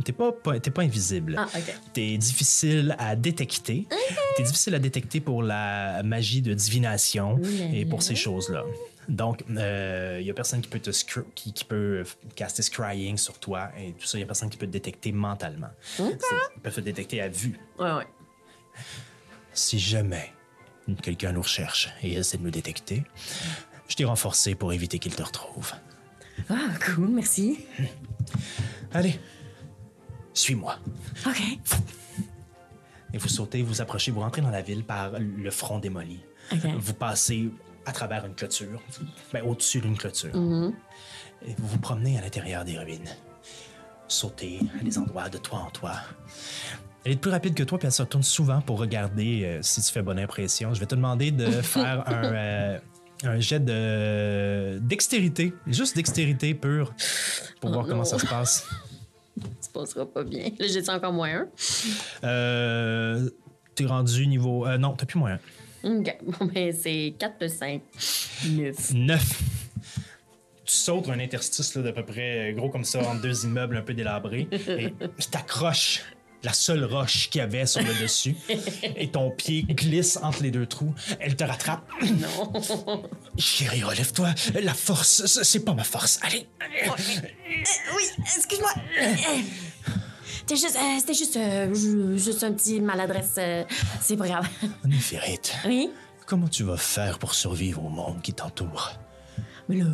T'es pas, pas- t'es pas invisible. Ah, ok. T'es difficile à détecter. T'es difficile à détecter pour la magie de divination et pour ces choses-là. Donc, il y a personne qui peut te qui, qui peut caster scrying sur toi et tout ça. Il y a personne qui peut te détecter mentalement. C'est- Ils peuvent te détecter à vue. Ouais, ouais. Si jamais quelqu'un nous recherche et essaie de nous détecter, je t'ai renforcé pour éviter qu'il te retrouve. Ah, cool, merci. Allez, suis-moi. Ok. Et vous sautez, vous approchez, vous rentrez dans la ville par le front démoli. Vous passez à travers une clôture, ben, au-dessus d'une clôture. Et vous vous promenez à l'intérieur des ruines. Sautez à des endroits de toit en toit. Elle est plus rapide que toi, puis elle se retourne souvent pour regarder euh, si tu fais bonne impression. Je vais te demander de faire un, euh, un jet de dextérité, juste dextérité pure, pour Oh voir comment ça se passe. Ça se passera pas bien. Là, j'ai encore moins un. Euh, T'es rendu niveau. euh, non, t'as plus moins un. Ok. Bon, ben, c'est 4 plus 5. 9. 9. Tu sautes un interstice là, d'à peu près euh, gros comme ça entre deux immeubles un peu délabrés et tu t'accroches la seule roche qu'il y avait sur le dessus et ton pied glisse entre les deux trous. Elle te rattrape. Non. Chérie, relève-toi. La force, c'est pas ma force. Allez. allez. oui, excuse-moi. C'était juste, euh, c'était juste, euh, juste un petit maladresse. euh, c'est pas grave. Néphérite, Oui? comment tu vas faire pour survivre au monde qui t'entoure? Mais là,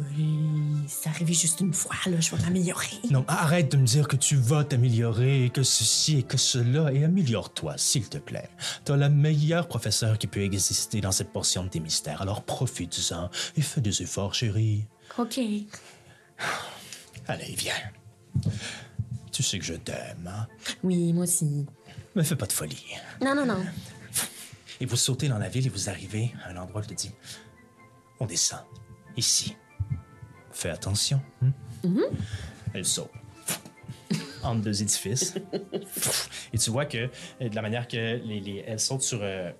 c'est arrivé juste une fois, là. Je vais m'améliorer. Non, arrête de me dire que tu vas t'améliorer, que ceci et que cela, et améliore-toi, s'il te plaît. T'as la meilleure professeure qui peut exister dans cette portion de tes mystères, alors profite-en et fais des efforts, chérie. OK. Allez, viens. Tu sais que je t'aime, hein? Oui, moi aussi. Mais fais pas de folie. Non, non, non. Et vous sautez dans la ville et vous arrivez à un endroit où je te dis On descend, ici. Fais attention. hein? Elle saute. Entre deux édifices. et tu vois que, euh, de la manière que les, les- elle saute sur euh,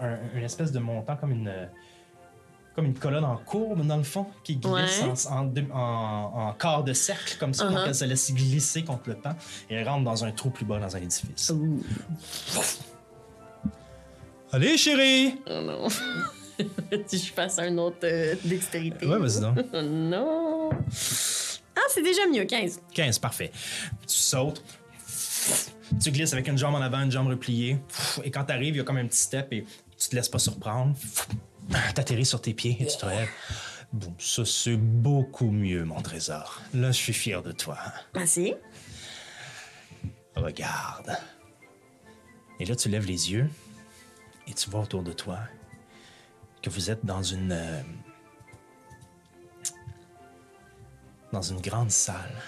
un- une espèce de montant comme une. euh, Comme une colonne en courbe, dans le fond, qui glisse Ouais. en, en deux- en- en quart de cercle, comme ça, pour Uh-huh. qu'elle se laisse glisser contre le pan. Et elle rentre dans un trou plus bas dans un édifice. Ouh. Allez, chérie! Oh non. si je fasse un autre euh, dextérité. Ouais, vas-y donc. Non. Ah, c'est déjà mieux, 15. 15, parfait. Tu sautes. Tu glisses avec une jambe en avant, une jambe repliée. Et quand tu arrives, il y a comme un petit step et tu te laisses pas surprendre. T'atterris sur tes pieds et tu te relèves. Bon, ça c'est beaucoup mieux, mon trésor. Là, je suis fier de toi. Merci. Regarde. Et là, tu lèves les yeux et tu vois autour de toi que vous êtes dans une. euh, dans une grande salle.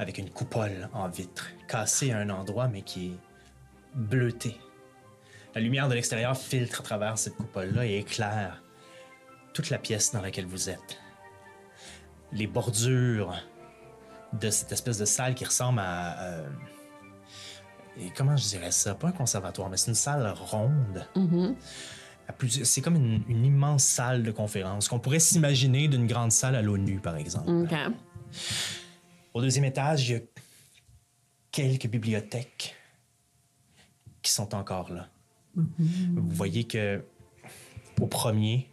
avec une coupole en vitre, cassée à un endroit, mais qui est bleutée. La lumière de l'extérieur filtre à travers cette coupole-là et éclaire toute la pièce dans laquelle vous êtes. Les bordures de cette espèce de salle qui ressemble à... euh, et comment je dirais ça? Pas un conservatoire, mais c'est une salle ronde. Plusieurs- C'est comme une, une immense salle de conférence qu'on pourrait s'imaginer d'une grande salle à l'ONU, par exemple. Au deuxième étage, il y a quelques bibliothèques qui sont encore là. Vous voyez que au premier,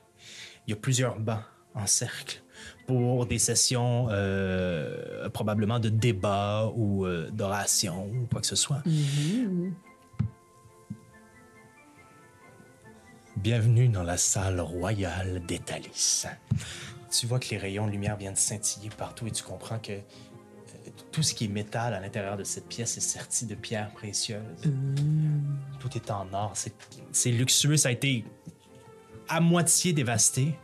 il y a plusieurs bancs en cercle pour des sessions euh, probablement de débat ou euh, d'oration ou quoi que ce soit. Bienvenue dans la salle royale d'Étalis. Tu vois que les rayons de lumière viennent scintiller partout et tu comprends que euh, tout ce qui est métal à l'intérieur de cette pièce est serti de pierres précieuses. Tout est en or. C'est- luxueux. Ça a été à moitié dévasté,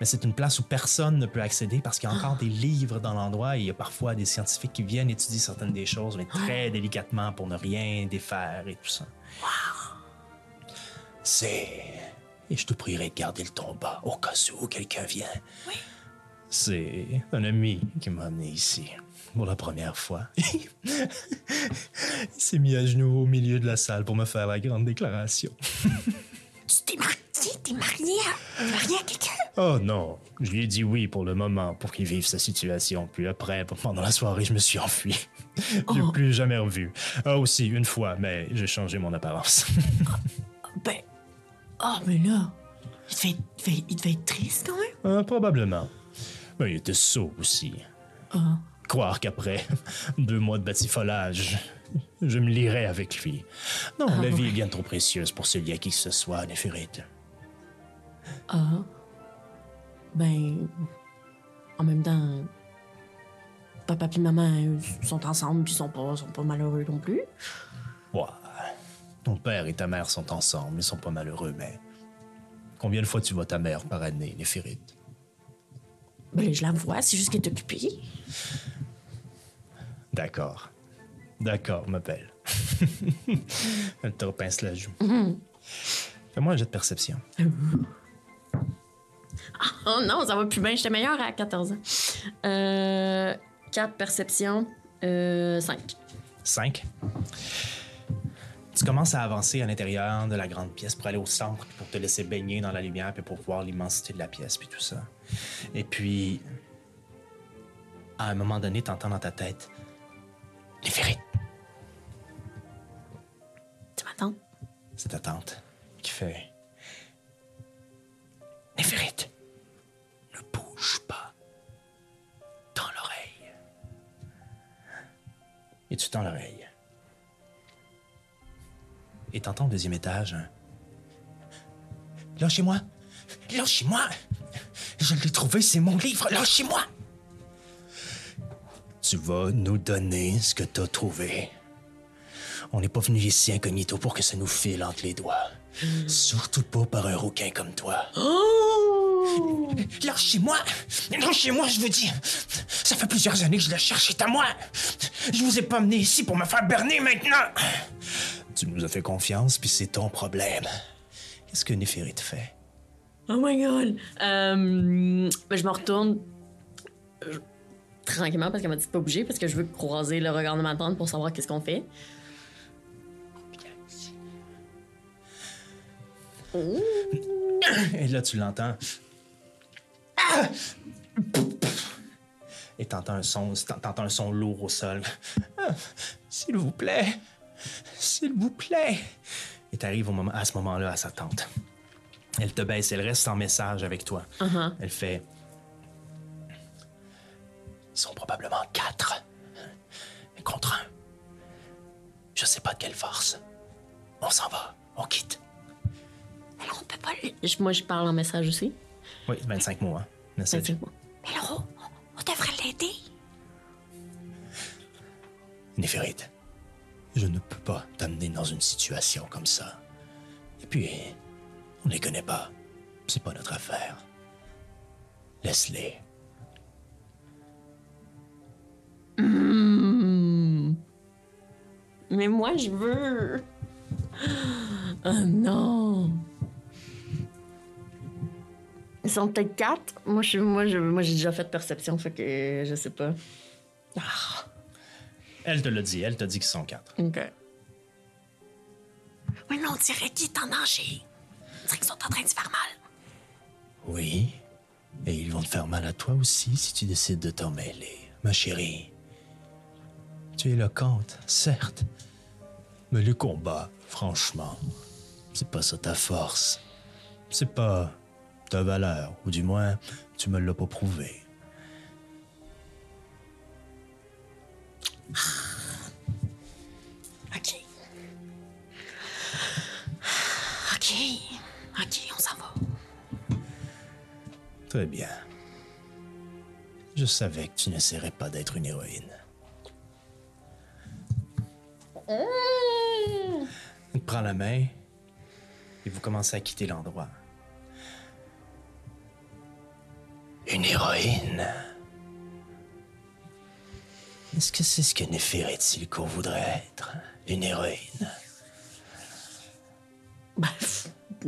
mais c'est une place où personne ne peut accéder parce qu'il y a encore des livres dans l'endroit et il y a parfois des scientifiques qui viennent étudier certaines des choses, mais très délicatement pour ne rien défaire et tout ça. C'est. Et je te prierai de garder le ton bas au cas où quelqu'un vient. C'est un ami qui m'a amené ici pour la première fois. Il s'est mis à genoux au milieu de la salle pour me faire la grande déclaration. Tu t'es marié, t'es marié à, marié à quelqu'un? Oh non, je lui ai dit oui pour le moment, pour qu'il vive sa situation. Puis après, pendant la soirée, je me suis enfui. Je l'ai plus jamais revu. Ah aussi, une fois, mais j'ai changé mon apparence. Ben. Ah, mais là. Il devait, être- il devait- il devait être triste quand même. Ah, probablement. Mais il était sot aussi. Croire qu'après deux mois de batifolage, je me lirais avec lui. Non, la vie est bien trop précieuse pour se lier à qui que ce soit, Néphérite. Ah. Ben. En même temps. Papa et maman euh, sont ensemble puis sont pas, sont pas malheureux non plus. Ouais. Ton père et ta mère sont ensemble, ils sont pas malheureux, mais... Combien de fois tu vois ta mère par année, Néphérite? Ben, je la vois, c'est juste qu'elle est occupée. D'accord. D'accord, ma belle. Elle te repince la joue. Fais-moi un jet de perception. Oh non, ça va plus bien. J'étais meilleure à 14 ans. Euh. 4 perceptions. Euh. 5. 5. Tu commences à avancer à l'intérieur de la grande pièce pour aller au centre, pour te laisser baigner dans la lumière, puis pour voir l'immensité de la pièce, puis tout ça. Et puis, à un moment donné, t'entends dans ta tête Néphérite, Tu m'attends? c'est ta tante qui fait Néphérite, ne bouge pas. Tends l'oreille. Et tu tends l'oreille. Et t'entends au deuxième étage un Lâchez-moi! Lâchez-moi! Je l'ai trouvé, c'est mon livre! Lâchez-moi! Tu vas nous donner ce que t'as trouvé. On n'est pas venu ici incognito pour que ça nous file entre les doigts. Surtout pas par un rouquin comme toi. Lâchez-moi! Lâchez-moi, je vous dis! Ça fait plusieurs années que je le cherche, c'est à moi! Je vous ai pas amené ici pour me faire berner maintenant! Tu nous as fait confiance, puis c'est ton problème. Qu'est-ce que Néphérite fait? Oh my god! Euh, ben, je me retourne euh, tranquillement parce qu'elle m'a dit pas bouger parce que je veux croiser le regard de ma tante pour savoir qu'est-ce qu'on fait. Et là, tu l'entends. Et t'entends un son, t'entends un son lourd au sol. Ah, S'il vous plaît, s'il vous plaît. Et t'arrives au moment, à ce moment-là à sa tante. Elle te baisse, elle reste en message avec toi. Elle fait. Ils sont probablement quatre. Contre un. Je sais pas de quelle force. On s'en va, on quitte. Alors, on peut pas moi, je parle en message aussi. Oui, 25 mots, hein. Message. C'est bon. Mais alors, on, on devrait l'aider. Néphérite, je ne peux pas t'amener dans une situation comme ça. Et puis, on les connaît pas. C'est pas notre affaire. Laisse-les. Hmm. Mais moi, je veux. Oh non. Ils sont peut-être quatre. Moi, je, moi, je, moi, j'ai déjà fait perception, fait que je sais pas. Ah, Elle te l'a dit, elle t'a dit qu'ils sont quatre. ok. Oui, mais on dirait qu'il est en danger. On dirait qu'ils sont en train de se faire mal. Oui. Et ils vont te faire mal à toi aussi si tu décides de t'en mêler, ma chérie. Tu es éloquente, certes. Mais le combat, franchement, c'est pas ça ta force. C'est pas ta valeur, ou du moins, tu me l'as pas prouvé. OK. OK. OK, on s'en va. Très bien. Je savais que tu n'essaierais pas d'être une héroïne. Il te prend la main et vous commencez à quitter l'endroit. Une héroïne Est-ce que c'est ce que Néphérite Silco voudrait être Une héroïne? Pff,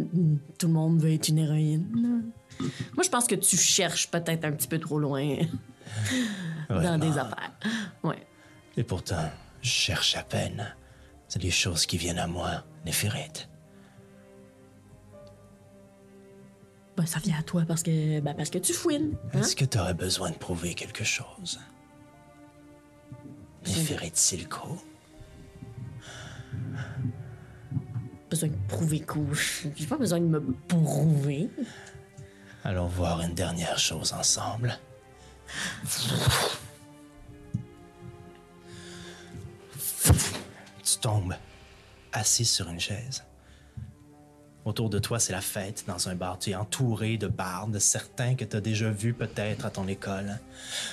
tout le monde veut être une héroïne. Moi, je pense que tu cherches peut-être un petit peu trop loin dans des affaires. Ouais. Et pourtant, je cherche à peine. C'est les choses qui viennent à moi, Néphérite. Ben, ça vient à toi parce que, ben, parce que tu fouines. hein? Est-ce que tu aurais besoin de prouver quelque chose? Néphérite Silco? Besoin de prouver couche. J'ai pas besoin de me prouver. Allons voir une dernière chose ensemble. Tu tombes, assis sur une chaise. Autour de toi, c'est la fête dans un bar. Tu es entouré de bardes, certains que tu as déjà vus peut-être à ton école.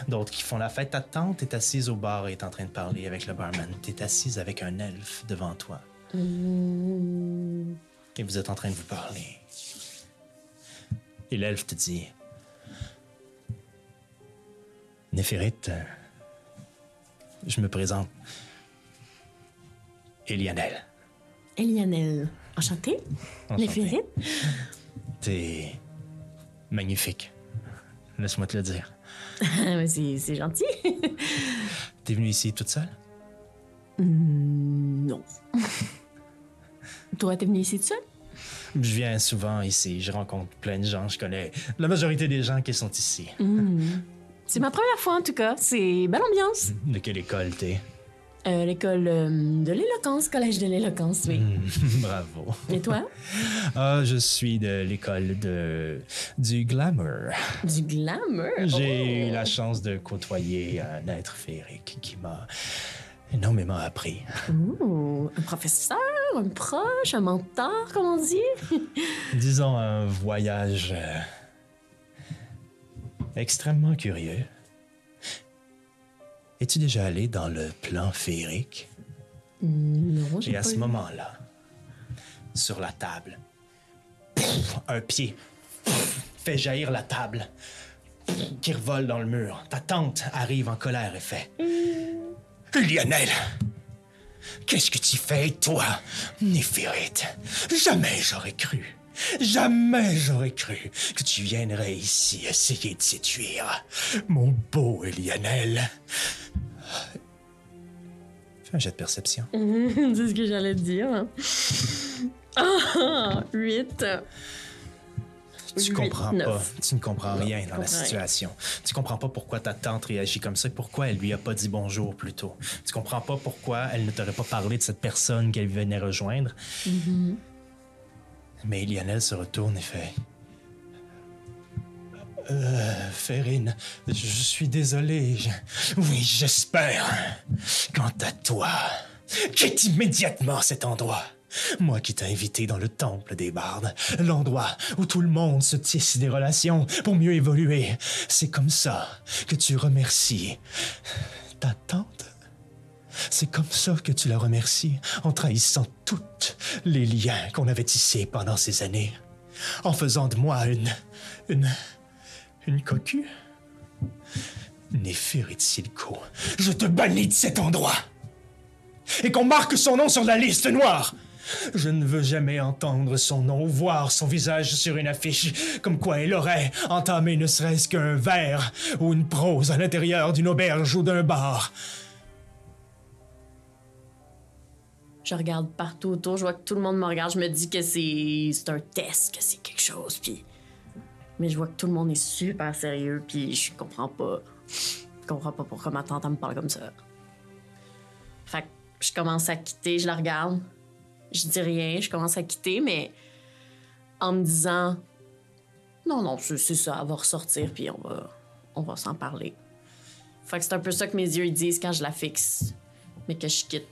D'autres qui font la fête. Ta tante est assise au bar et est en train de parler avec le barman. Tu es assise avec un elfe devant toi. Et vous êtes en train de vous parler. Et l'elfe te dit Néphérite, je me présente. Elianel. Elianel. Enchantée. Enchanté. Néphérite. T'es magnifique. Laisse-moi te le dire. c'est c'est gentil. T'es venue ici toute seule? Non. Toi, t'es venu ici tout seul? Je viens souvent ici. Je rencontre plein de gens. Je connais la majorité des gens qui sont ici. C'est ma première fois en tout cas. C'est belle ambiance. De quelle école t'es? Euh, L'école euh, de l'éloquence, collège de l'éloquence, oui. Bravo. Et toi? Ah, je suis de l'école de du glamour. Du glamour? J'ai Oh. eu la chance de côtoyer un être féerique qui m'a énormément appris. Ouh, un professeur, un proche, un mentor, comme on dit? Disons un voyage euh, extrêmement curieux. Es-tu déjà allé dans le plan féerique? Non, j'ai Et à pas ce eu. moment-là, sur la table, pff, un pied pff, fait jaillir la table pff, qui revole dans le mur. Ta tante arrive en colère et fait Lionel, qu'est-ce que tu fais, toi, Néphérite Jamais j'aurais cru. Jamais j'aurais cru que tu viendrais ici essayer de séduire mon beau Lionel. Fais un jet de perception. c'est ce que j'allais te dire. Ah, 8. Tu comprends pas. Tu ne comprends Non, rien dans la comprends rien. situation. Tu comprends pas pourquoi ta tante réagit comme ça, pourquoi elle lui a pas dit bonjour plus tôt. Tu comprends pas pourquoi elle ne t'aurait pas parlé de cette personne qu'elle venait rejoindre. Mm-hmm. Mais Lionel se retourne et fait. Euh, Ferrine, je suis désolé. Oui, j'espère. Quant à toi, quitte immédiatement cet endroit. Moi qui t'ai invité dans le temple des bardes, l'endroit où tout le monde se tisse des relations pour mieux évoluer. C'est comme ça que tu remercies ta tante? C'est comme ça que tu la remercies en trahissant tous les liens qu'on avait tissés pendant ces années. En faisant de moi une. une. une cocu. Néphérite Silco, je te bannis de cet endroit. et qu'on marque son nom sur la liste noire. Je ne veux jamais entendre son nom ou voir son visage sur une affiche, comme quoi il aurait entamé ne serait-ce qu'un vers ou une prose à l'intérieur d'une auberge ou d'un bar. Je regarde partout autour, je vois que tout le monde me regarde, je me dis que c'est un test, que c'est quelque chose, puis... Mais je vois que tout le monde est super sérieux, puis je comprends pas. Je comprends pas pourquoi ma tante me parle comme ça. Fait que je commence à quitter, je la regarde. Je dis rien, je commence à quitter, mais en me disant... Non, non, c'est ça, elle va ressortir, puis on va, on va s'en parler. Fait que c'est un peu ça que mes yeux disent quand je la fixe, mais que je quitte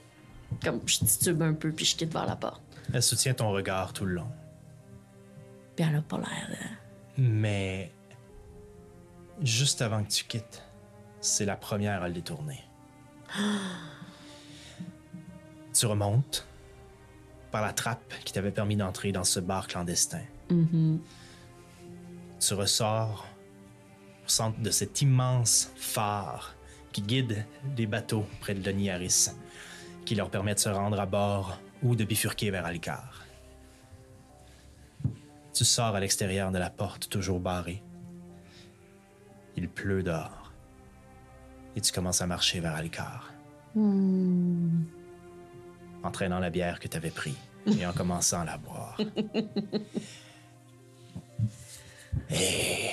comme je titube un peu puis je quitte vers la porte. Elle soutient ton regard tout le long. Puis elle a pas l'air de... Mais juste avant que tu quittes, c'est la première à le détourner. tu remontes par la trappe qui t'avait permis d'entrer dans ce bar clandestin. Tu ressors au centre de cet immense phare qui guide les bateaux près de Denis Harris, qui leur permet de se rendre à bord ou de bifurquer vers Alcar. Tu sors à l'extérieur de la porte toujours barrée. Il pleut dehors. Et tu commences à marcher vers Alcar. En traînant la bière que tu avais pris et en commençant à la boire. et.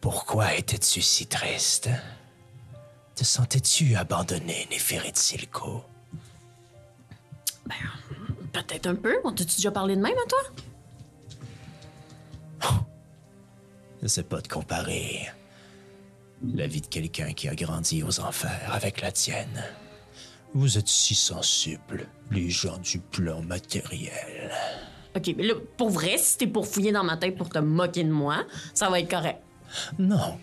Pourquoi étais-tu si triste? Te sentais-tu abandonné, Néphérite Silco? Peut-être un peu. On t'a-tu déjà parlé de même à toi? Je sais pas de comparer la vie de quelqu'un qui a grandi aux enfers avec la tienne. Vous êtes si sensibles, les gens du plan matériel. Ok, mais là, pour vrai, si t'es pour fouiller dans ma tête pour te moquer de moi, ça va être correct. Non,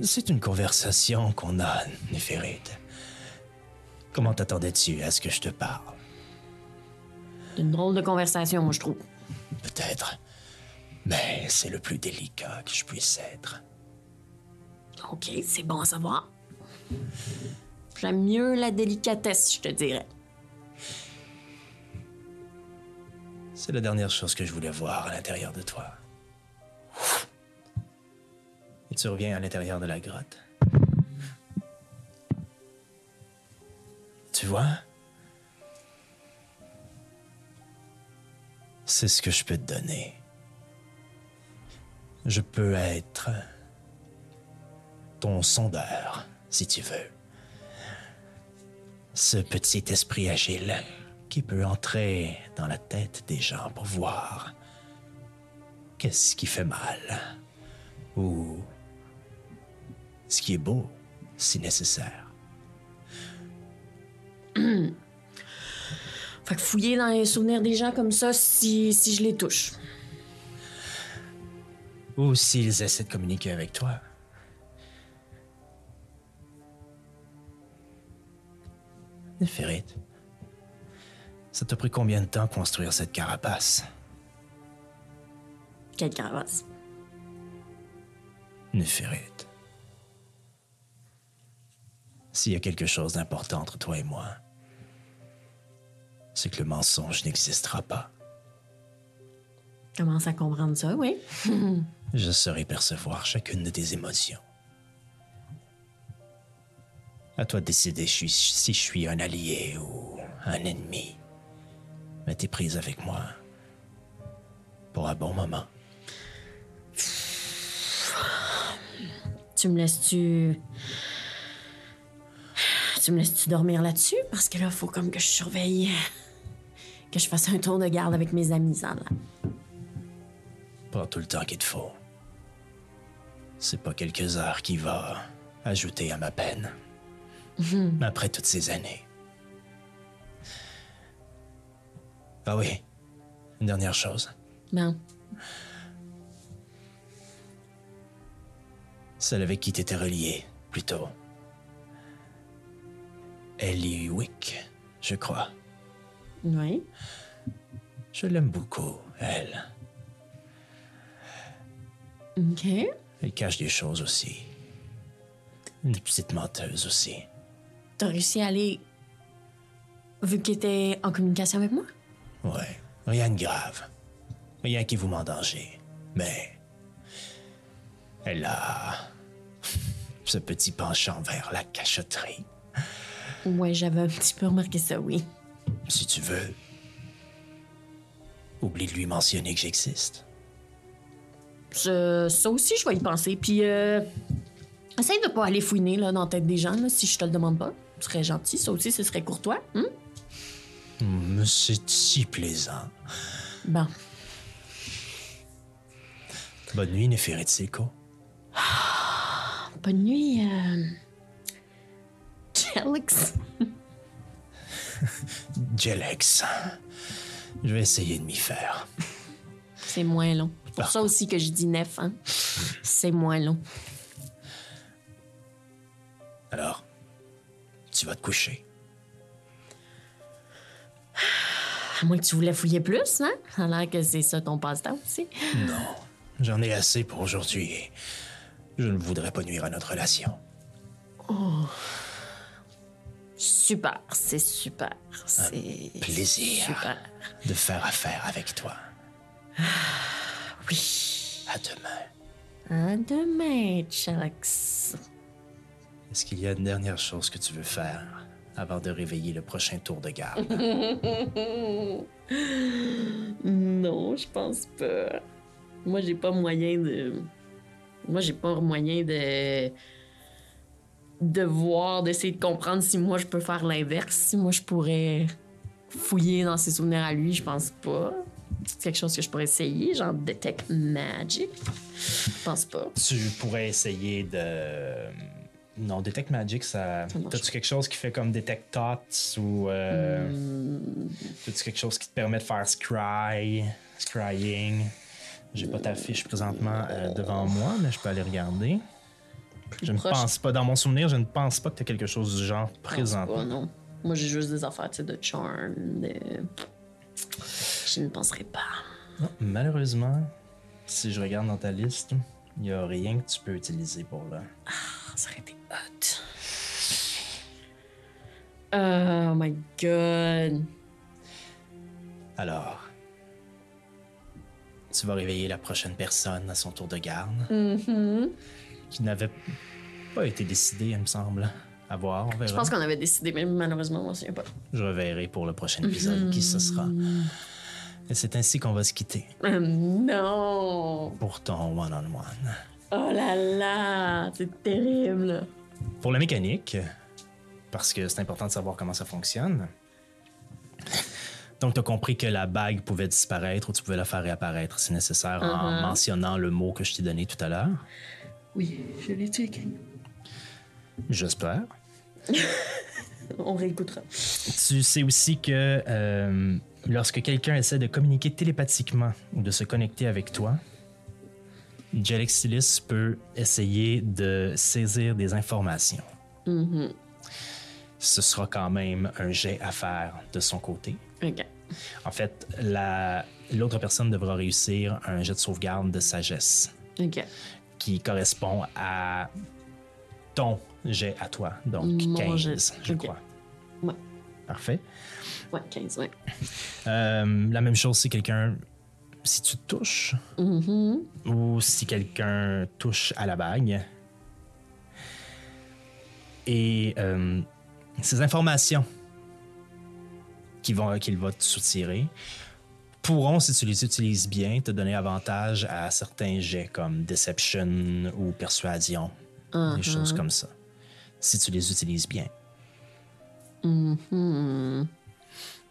c'est une conversation qu'on a, Néphérite. Comment t'attendais-tu à ce que je te parle? C'est une drôle de conversation, moi, je trouve. Peut-être. Mais c'est le plus délicat que je puisse être. Ok, c'est bon à savoir. J'aime mieux la délicatesse, je te dirais. C'est la dernière chose que je voulais voir à l'intérieur de toi. Et tu reviens à l'intérieur de la grotte. Tu vois? C'est ce que je peux te donner. Je peux être ton sondeur, si tu veux. Ce petit esprit agile qui peut entrer dans la tête des gens pour voir qu'est-ce qui fait mal ou ce qui est beau si nécessaire. Fait que fouiller dans les souvenirs des gens comme ça si, si je les touche. Ou s'ils essaient de communiquer avec toi. Néphérite, ça t'a pris combien de temps construire cette carapace? Quelle carapace? Néphérite. S'il y a quelque chose d'important entre toi et moi, c'est que le mensonge n'existera pas. Commence à comprendre ça, oui. Je saurai percevoir chacune de tes émotions. À toi de décider si je suis- si je suis un allié ou un ennemi. Mais t'es prise avec moi pour un bon moment. Tu me laisses-tu. Tu me laisses-tu dormir là-dessus? Parce que là, faut comme que je surveille. Que je fasse un tour de garde avec mes amis, ça, là. Pas tout le temps qu'il te faut. C'est pas quelques heures qui va ajouter à ma peine. Après toutes ces années. Ah oui, une dernière chose. Ben, Celle avec qui t'étais relié, plutôt. Ellie Wick, je crois. oui. Je l'aime beaucoup, elle. OK. Elle cache des choses aussi. Une petite menteuse aussi. t'as réussi à aller. Vu qu'il était en communication avec moi? Ouais, rien de grave. Rien qui vous met en danger. Mais. Elle a. ce petit penchant vers la cachotterie. Ouais, j'avais un petit peu remarqué ça, oui. Si tu veux. Oublie de lui mentionner que j'existe. Ça, ça aussi, je vais y penser. Puis, euh, essaye de pas aller fouiner là, dans la tête des gens, là, si je te le demande pas. Ce serait gentil. Ça aussi, ce serait courtois. hein? Mais c'est si plaisant. Bon. Bonne nuit, Neferetiko. Bonne nuit, euh... Alex. Jelex. Je vais essayer de m'y faire. C'est moins long. C'est pour ça aussi que je dis neuf, hein. C'est moins long. Alors, tu vas te coucher. À moins que tu voulais fouiller plus, hein? Ça a l'air que c'est ça ton passe-temps aussi. Non, j'en ai assez pour aujourd'hui je ne voudrais pas nuire à notre relation. Super, c'est super. C'est plaisir. Super. de faire affaire avec toi. Oui. À demain. À demain, Alex. Est-ce qu'il y a une dernière chose que tu veux faire avant de réveiller le prochain tour de garde? Non, je pense pas. Moi, j'ai pas moyen de. Moi, j'ai pas moyen de. De voir, d'essayer de comprendre si moi je peux faire l'inverse, si moi je pourrais fouiller dans ses souvenirs à lui, je pense pas. C'est quelque chose que je pourrais essayer, genre Detect Magic. Je pense pas. Tu pourrais essayer de. Non, Detect Magic, ça. T'as-tu quelque chose qui fait comme Detect Thoughts ou. Euh... Hmm. T'as-tu quelque chose qui te permet de faire Scry, Scrying? J'ai pas ta fiche présentement euh, devant moi, mais je peux aller regarder. Je ne proche. pense pas, dans mon souvenir, je ne pense pas que tu as quelque chose du genre présentement. pas, non. Moi, j'ai juste des affaires, de charm, de. Je ne penserais pas. Non, malheureusement, si je regarde dans ta liste, il n'y a rien que tu peux utiliser pour là. Ah, ça aurait été hot. Oh my god. Alors, tu vas réveiller la prochaine personne à son tour de garde, Mm-hmm. Qui n'avait pas été décidé, il me semble. À voir, on verra. Je pense qu'on avait décidé, mais malheureusement, on ne pas. Je reverrai pour le prochain épisode qui ce sera. Et c'est ainsi qu'on va se quitter Euh, non! pour ton one-on-one. Oh là là! C'est terrible! Pour la mécanique, parce que c'est important de savoir comment ça fonctionne. Donc, tu as compris que la bague pouvait disparaître ou tu pouvais la faire réapparaître si nécessaire en mentionnant le mot que je t'ai donné tout à l'heure. Oui, je l'ai checké. J'espère. On réécoutera. Tu sais aussi que euh, lorsque quelqu'un essaie de communiquer télépathiquement ou de se connecter avec toi, Jalexilis peut essayer de saisir des informations. Ce sera quand même un jet à faire de son côté. Ok. En fait, la- l'autre personne devra réussir un jet de sauvegarde de sagesse Ok. Qui correspond à ton jet à toi, donc Mon 15, jet, je ok. crois. Ouais. Parfait. Ouais, 15, ouais. Euh, la même chose si quelqu'un. Si tu te touches ou si quelqu'un touche à la bague. Et euh, ces informations qui vont- qu'il va te soutirer pourront, si tu les utilises bien, te donner avantage à certains jets comme Deception ou Persuasion, des choses comme ça. Si tu les utilises bien.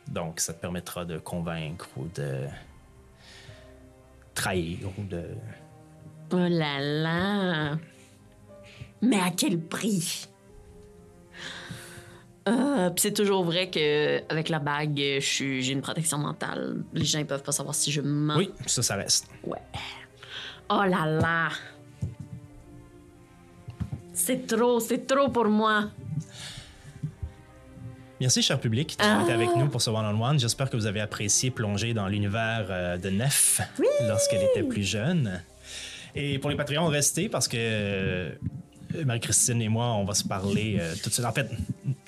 Donc, ça te permettra de convaincre ou de trahir ou de. Oh là là! Mais à quel prix? Euh, Puis c'est toujours vrai que avec la bague, j'ai une protection mentale. Les gens ne peuvent pas savoir si je mens. Oui, ça, ça reste. Ouais. Oh là là! C'est trop, c'est trop pour moi. Merci, cher public, d'avoir été avec nous pour ce one-on-one. J'espère que vous avez apprécié plonger dans l'univers euh, de Nef lorsqu'elle était plus jeune. Et pour les Patreons, restez parce que euh, Marie-Christine et moi, on va se parler euh, tout de suite. En fait,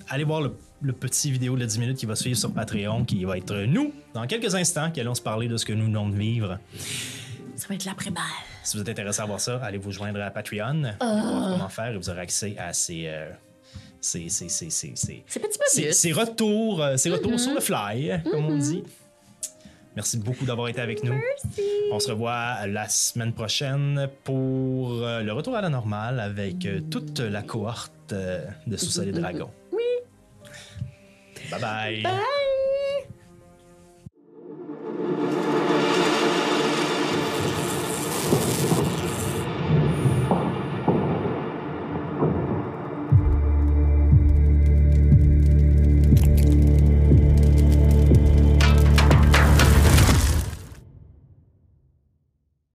allez voir le, le petit vidéo de 10 minutes qui va suivre sur Patreon, qui va être nous, dans quelques instants, qui allons se parler de ce que nous venons de vivre. Ça va être l'après-balle. Si vous êtes intéressé à voir ça, allez vous joindre à Patreon, pour voir comment faire, et vous aurez accès à ces... euh, ces, ces, ces, ces, ces- ces- ces retours, euh, ces retours sur le fly, comme on dit. Merci beaucoup d'avoir été avec nous. On se revoit la semaine prochaine pour euh, le retour à la normale avec euh, toute la cohorte euh, de Sous-Sol et Dragon. Oui. Bye bye. Bye!